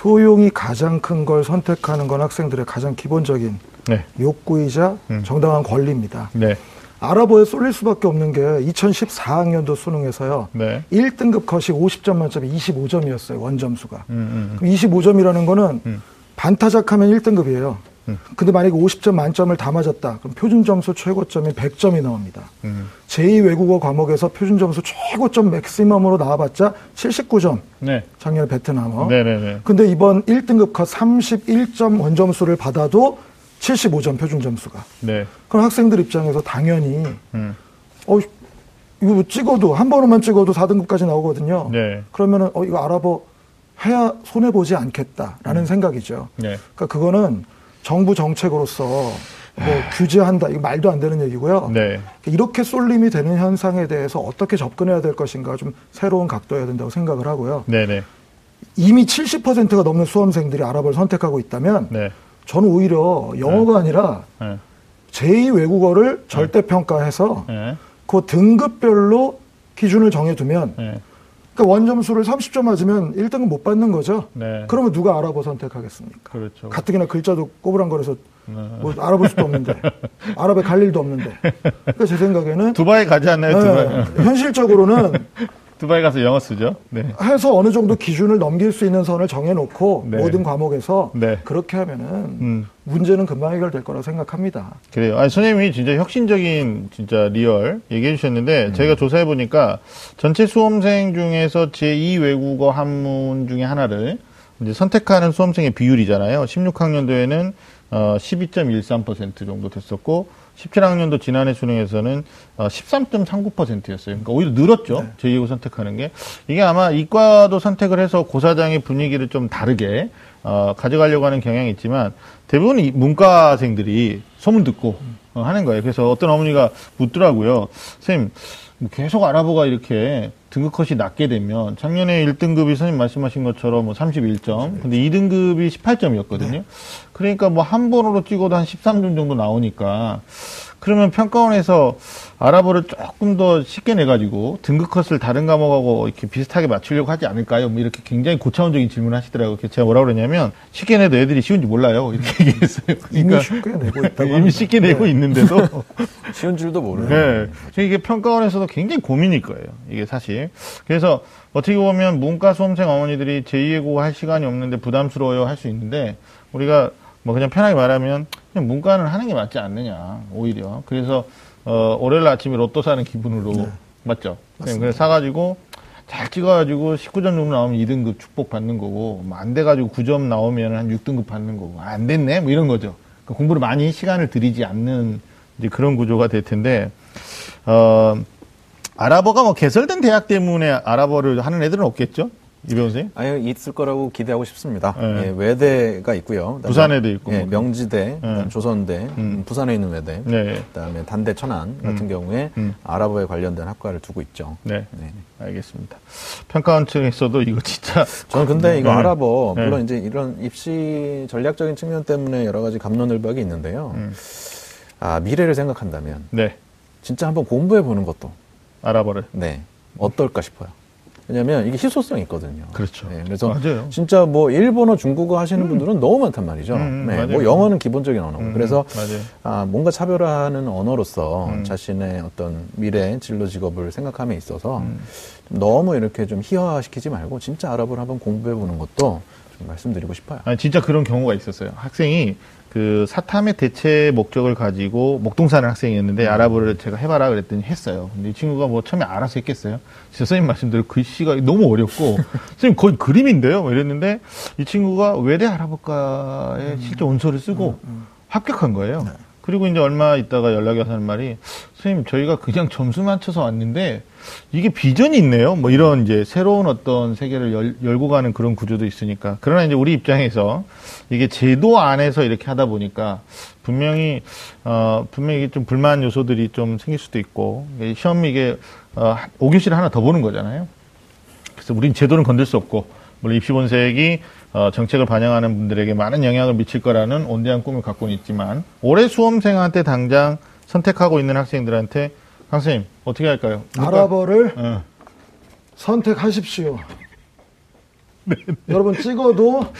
효용이 가장 큰 걸 선택하는 건 학생들의 가장 기본적인 네. 욕구이자 음. 정당한 권리입니다. 네. 아랍어에 쏠릴 수밖에 없는 게 2014학년도 수능에서요. 네. 1등급 컷이 50점 만점에 25점이었어요. 원점수가. 음, 음, 음. 그럼 25점이라는 거는 음. 반타작하면 1등급이에요. 음. 근데 만약에 50점 만점을 다 맞았다. 그럼 표준 점수 최고점이 100점이 나옵니다. 음. 제2 외국어 과목에서 표준 점수 최고점 맥시멈으로 나와봤자 79점. 네. 작년에 베트남어. 네네네. 근데 이번 1등급 컷 31점 원점수를 받아도 75점 표준 점수가. 네. 그럼 학생들 입장에서 당연히 음. 어 이거 뭐 찍어도 한 번만 찍어도 4등급까지 나오거든요. 네. 그러면은 어 이거 알아보 해야 손해 보지 않겠다라는 음. 생각이죠. 네. 그러니까 그거는 정부 정책으로서 뭐 아. 규제한다 이거 말도 안 되는 얘기고요. 네. 이렇게 쏠림이 되는 현상에 대해서 어떻게 접근해야 될 것인가 좀 새로운 각도여야 된다고 생각을 하고요. 네네. 이미 70%가 넘는 수험생들이 아랍어를 선택하고 있다면 네. 저는 오히려 영어가 네. 아니라 네. 제2 외국어를 절대 평가해서 네. 그 등급별로 기준을 정해두면 네. 그러니까 원점수를 30점 맞으면 1등은 못 받는 거죠. 네. 그러면 누가 알아보 선택하겠습니까? 그렇죠. 가뜩이나 글자도 꼬부랑거려서 네. 뭐 알아볼 수도 없는데 아랍에 갈 일도 없는데. 그러니까 제 생각에는 두바이 가지 않나요? 두바이. 현실적으로는 두바이 가서 영어 쓰죠. 네. 해서 어느 정도 기준을 넘길 수 있는 선을 정해놓고 네. 모든 과목에서 네. 그렇게 하면은 음. 문제는 금방 해결될 거라고 생각합니다. 그래요. 아니, 선생님이 진짜 혁신적인 진짜 리얼 얘기해 주셨는데 음. 저희가 조사해 보니까 전체 수험생 중에서 제2 외국어 한문 중에 하나를 이제 선택하는 수험생의 비율이잖아요. 16학년도에는 어, 12.13% 정도 됐었고 17학년도 지난해 수능에서는 어, 13.39%였어요. 그러니까 오히려 늘었죠. 네. 제2고 선택하는 게. 이게 아마 이과도 선택을 해서 고사장의 분위기를 좀 다르게 어, 가져가려고 하는 경향이 있지만 대부분 이 문과생들이 소문 듣고 어, 하는 거예요. 그래서 어떤 어머니가 묻더라고요. 선생님, 뭐 계속 알아보가 이렇게 등급 컷이 낮게 되면 작년에 1등급이 선생님 말씀하신 것처럼 뭐 31점, 근데 2등급이 18점이었거든요. 네. 그러니까 뭐 한 번으로 찍어도 한 13점 정도 나오니까 그러면 평가원에서 아랍어를 조금 더 쉽게 내가지고 등급 컷을 다른 과목하고 이렇게 비슷하게 맞추려고 하지 않을까요? 뭐 이렇게 굉장히 고차원적인 질문을 하시더라고요. 제가 뭐라 그러냐면 쉽게 내도 애들이 쉬운지 몰라요. 이렇게 음. 얘기했어요. 그러니까 이미 쉽게 내고 있다고. 이미 쉽게 내고 네. 있는데도 쉬운 줄도 모르는. 네. 이게 평가원에서도 굉장히 고민일 거예요. 이게 사실. 그래서 어떻게 보면 문과 수험생 어머니들이 제2외국어 할 시간이 없는데 부담스러워요 할 수 있는데 우리가 뭐 그냥 편하게 말하면 그냥 문과는 하는 게 맞지 않느냐 오히려 그래서 어, 월요일 아침에 로또 사는 기분으로 네. 맞죠? 그래서 사가지고 잘 찍어가지고 19점 정도 나오면 2등급 축복 받는 거고 뭐 안 돼가지고 9점 나오면 한 6등급 받는 거고 아, 안 됐네 뭐 이런 거죠. 그러니까 공부를 많이 시간을 들이지 않는 이제 그런 구조가 될 텐데 어, 아랍어가 뭐 개설된 대학 때문에 아랍어를 하는 애들은 없겠죠? 이병훈 선생님? 아니, 있을 거라고 기대하고 싶습니다. 네. 예, 외대가 있고요. 부산에도 있고. 예, 명지대, 네. 조선대, 음. 부산에 있는 외대, 네. 그다음에 단대 천안 같은 음. 경우에 음. 아랍어에 관련된 학과를 두고 있죠. 네. 네. 알겠습니다. 평가원 측에서도 이거 진짜. 저는 근데 이거 네. 아랍어, 네. 물론 이제 이런 입시 전략적인 측면 때문에 여러 가지 감론을박이 있는데요. 음. 아, 미래를 생각한다면. 네. 진짜 한번 공부해 보는 것도. 아랍어를. 네. 어떨까 싶어요. 왜냐하면 이게 희소성이 있거든요. 그렇죠. 네, 그래서 맞아요. 진짜 뭐 일본어, 중국어 하시는 음. 분들은 너무 많단 말이죠. 음, 네, 뭐 영어는 기본적인 언어고. 음, 그래서 아, 뭔가 차별화하는 언어로서 음. 자신의 어떤 미래 진로 직업을 생각함에 있어서 음. 너무 이렇게 좀 희화시키지 말고 진짜 아랍어를 한번 공부해 보는 것도 좀 말씀드리고 싶어요. 아니, 진짜 그런 경우가 있었어요. 학생이 그 사탐의 대체 목적을 가지고 목동사는 학생이었는데 음. 아랍어를 제가 해봐라 그랬더니 했어요. 근데 이 친구가 뭐 처음에 알아서 했겠어요. 선생님 말씀대로 글씨가 너무 어렵고 선생님 거의 그림인데요. 뭐 이랬는데 이 친구가 외대 아랍어과에 음. 실제 원서를 쓰고 음, 음. 합격한 거예요. 네. 그리고 이제 얼마 있다가 연락이 와서 하는 말이 선생님 저희가 그냥 점수 맞춰서 왔는데 이게 비전이 있네요. 뭐 이런 이제 새로운 어떤 세계를 열, 열고 가는 그런 구조도 있으니까. 그러나 이제 우리 입장에서 이게 제도 안에서 이렇게 하다 보니까 분명히 어 분명히 좀 불만 요소들이 좀 생길 수도 있고 시험 이게 어 5교시를 하나 더 보는 거잖아요. 그래서 우린 제도는 건들 수 없고 물론 입시 본색이 어, 정책을 반영하는 분들에게 많은 영향을 미칠 거라는 온대한 꿈을 갖고는 있지만 올해 수험생한테 당장 선택하고 있는 학생들한테 선생님 어떻게 할까요? 아랍어를 어. 선택하십시오. 네, 네. 여러분 찍어도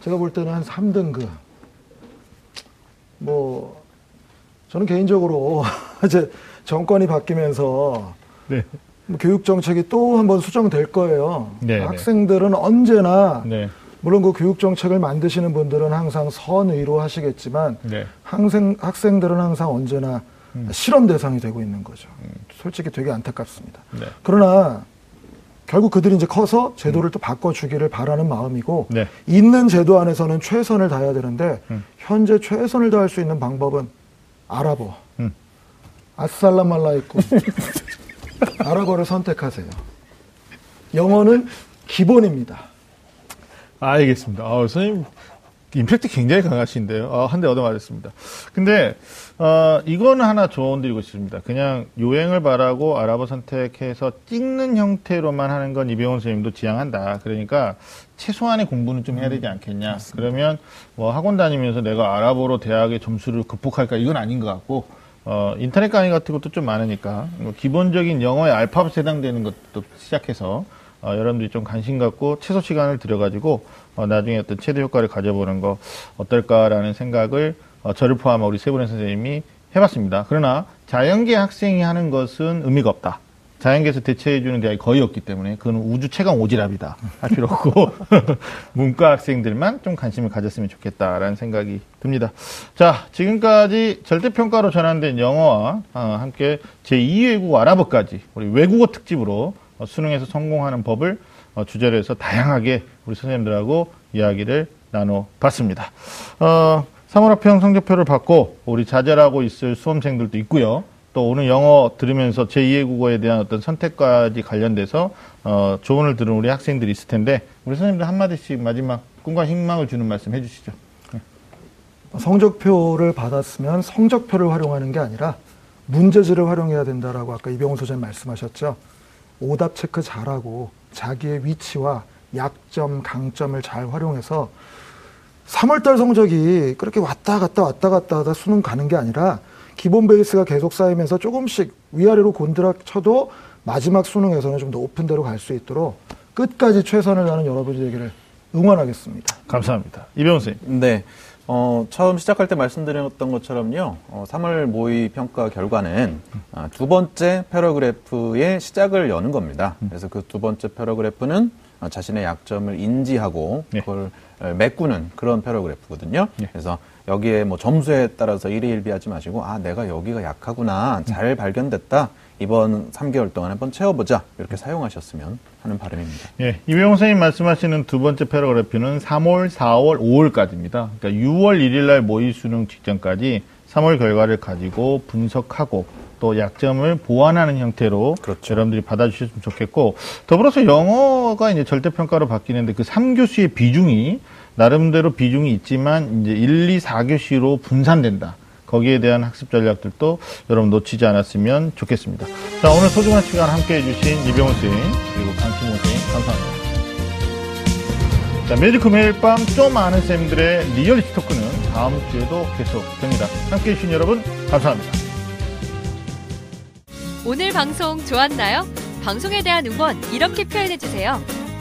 제가 볼 때는 한 3등급. 뭐 저는 개인적으로 이제 정권이 바뀌면서 네. 뭐 교육 정책이 또 한번 수정될 거예요. 네, 네, 학생들은 언제나 네. 물론 그 교육 정책을 만드시는 분들은 항상 선의로 하시겠지만 네. 학생 학생들은 항상 언제나 음. 실험 대상이 되고 있는 거죠. 음. 솔직히 되게 안타깝습니다. 네. 그러나 결국 그들이 이제 커서 제도를 음. 또 바꿔주기를 바라는 마음이고 네. 있는 제도 안에서는 최선을 다해야 되는데 음. 현재 최선을 다할 수 있는 방법은 아랍어, 음. 아살라말라이고 아랍어를 선택하세요. 영어는 기본입니다. 알겠습니다. 아, 선생님 임팩트 굉장히 강하신데요. 아, 한대 얻어맞았습니다. 근데 어, 이거는 하나 조언 드리고 싶습니다. 그냥 요행을 바라고 아랍어 선택해서 찍는 형태로만 하는 건 이병헌 선생님도 지향한다. 그러니까 최소한의 공부는 좀 해야 되지 않겠냐. 음, 그러면 뭐 학원 다니면서 내가 아랍어로 대학의 점수를 극복할까 이건 아닌 것 같고 어, 인터넷 강의 같은 것도 좀 많으니까 뭐 기본적인 영어의 알파벳 해당되는 것도 시작해서 어, 여러분들이 좀 관심 갖고 최소 시간을 들여가지고 어, 나중에 어떤 최대 효과를 가져보는 거 어떨까라는 생각을 어, 저를 포함한 우리 세 분의 선생님이 해봤습니다. 그러나 자연계 학생이 하는 것은 의미가 없다. 자연계에서 대체해주는 대학이 거의 없기 때문에 그건 우주 최강 오지랖이다 할 필요 없고 문과 학생들만 좀 관심을 가졌으면 좋겠다라는 생각이 듭니다. 자 지금까지 절대평가로 전환된 영어와 어, 함께 제2 외국어 아랍어까지 우리 외국어 특집으로 어, 수능에서 성공하는 법을 어, 주제로 해서 다양하게 우리 선생님들하고 이야기를 나눠봤습니다. 어, 3월학평 성적표를 받고 우리 자절하고 있을 수험생들도 있고요. 또 오늘 영어 들으면서 제2외 국어에 대한 어떤 선택까지 관련돼서 어, 조언을 들은 우리 학생들이 있을 텐데 우리 선생님들 한마디씩 마지막 꿈과 희망을 주는 말씀 해주시죠. 네. 성적표를 받았으면 성적표를 활용하는 게 아니라 문제지를 활용해야 된다라고 아까 이병훈 소장님 말씀하셨죠. 오답 체크 잘하고 자기의 위치와 약점, 강점을 잘 활용해서 3월달 성적이 그렇게 왔다 갔다 왔다 갔다 하다 수능 가는 게 아니라 기본 베이스가 계속 쌓이면서 조금씩 위아래로 곤드라 쳐도 마지막 수능에서는 좀 높은 데로 갈 수 있도록 끝까지 최선을 다하는 여러분들에게를 응원하겠습니다. 감사합니다. 이병훈 선생님. 네. 어, 처음 시작할 때 말씀드렸던 것처럼요, 어, 3월 모의 평가 결과는 아, 두 번째 paragraph의 시작을 여는 겁니다. 음. 그래서 그 두 번째 paragraph는 자신의 약점을 인지하고 네. 그걸 메꾸는 그런 paragraph거든요. 네. 그래서 여기에 뭐 점수에 따라서 일희일비하지 마시고 아 내가 여기가 약하구나 잘 발견됐다 이번 3개월 동안 한번 채워보자 이렇게 사용하셨으면 하는 바람입니다. 예, 이병호 선생님 말씀하시는 두 번째 paragraph는 3월, 4월, 5월까지입니다. 그러니까 6월 1일 날 모의 수능 직전까지 3월 결과를 가지고 분석하고 또 약점을 보완하는 형태로 그렇죠. 여러분들이 받아주셨으면 좋겠고 더불어서 영어가 이제 절대평가로 바뀌는데 그 3교시의 비중이 나름대로 비중이 있지만 이제 1, 2, 4교시로 분산된다. 거기에 대한 학습 전략들도 여러분 놓치지 않았으면 좋겠습니다. 자, 오늘 소중한 시간 함께 해주신 이병훈 선생님, 그리고 강신호 선생님, 감사합니다. 자, 매직 매일 밤 좀 아는 쌤들의 리얼리티 토크는 다음 주에도 계속됩니다. 함께 해주신 여러분, 감사합니다. 오늘 방송 좋았나요? 방송에 대한 응원 이렇게 표현해주세요.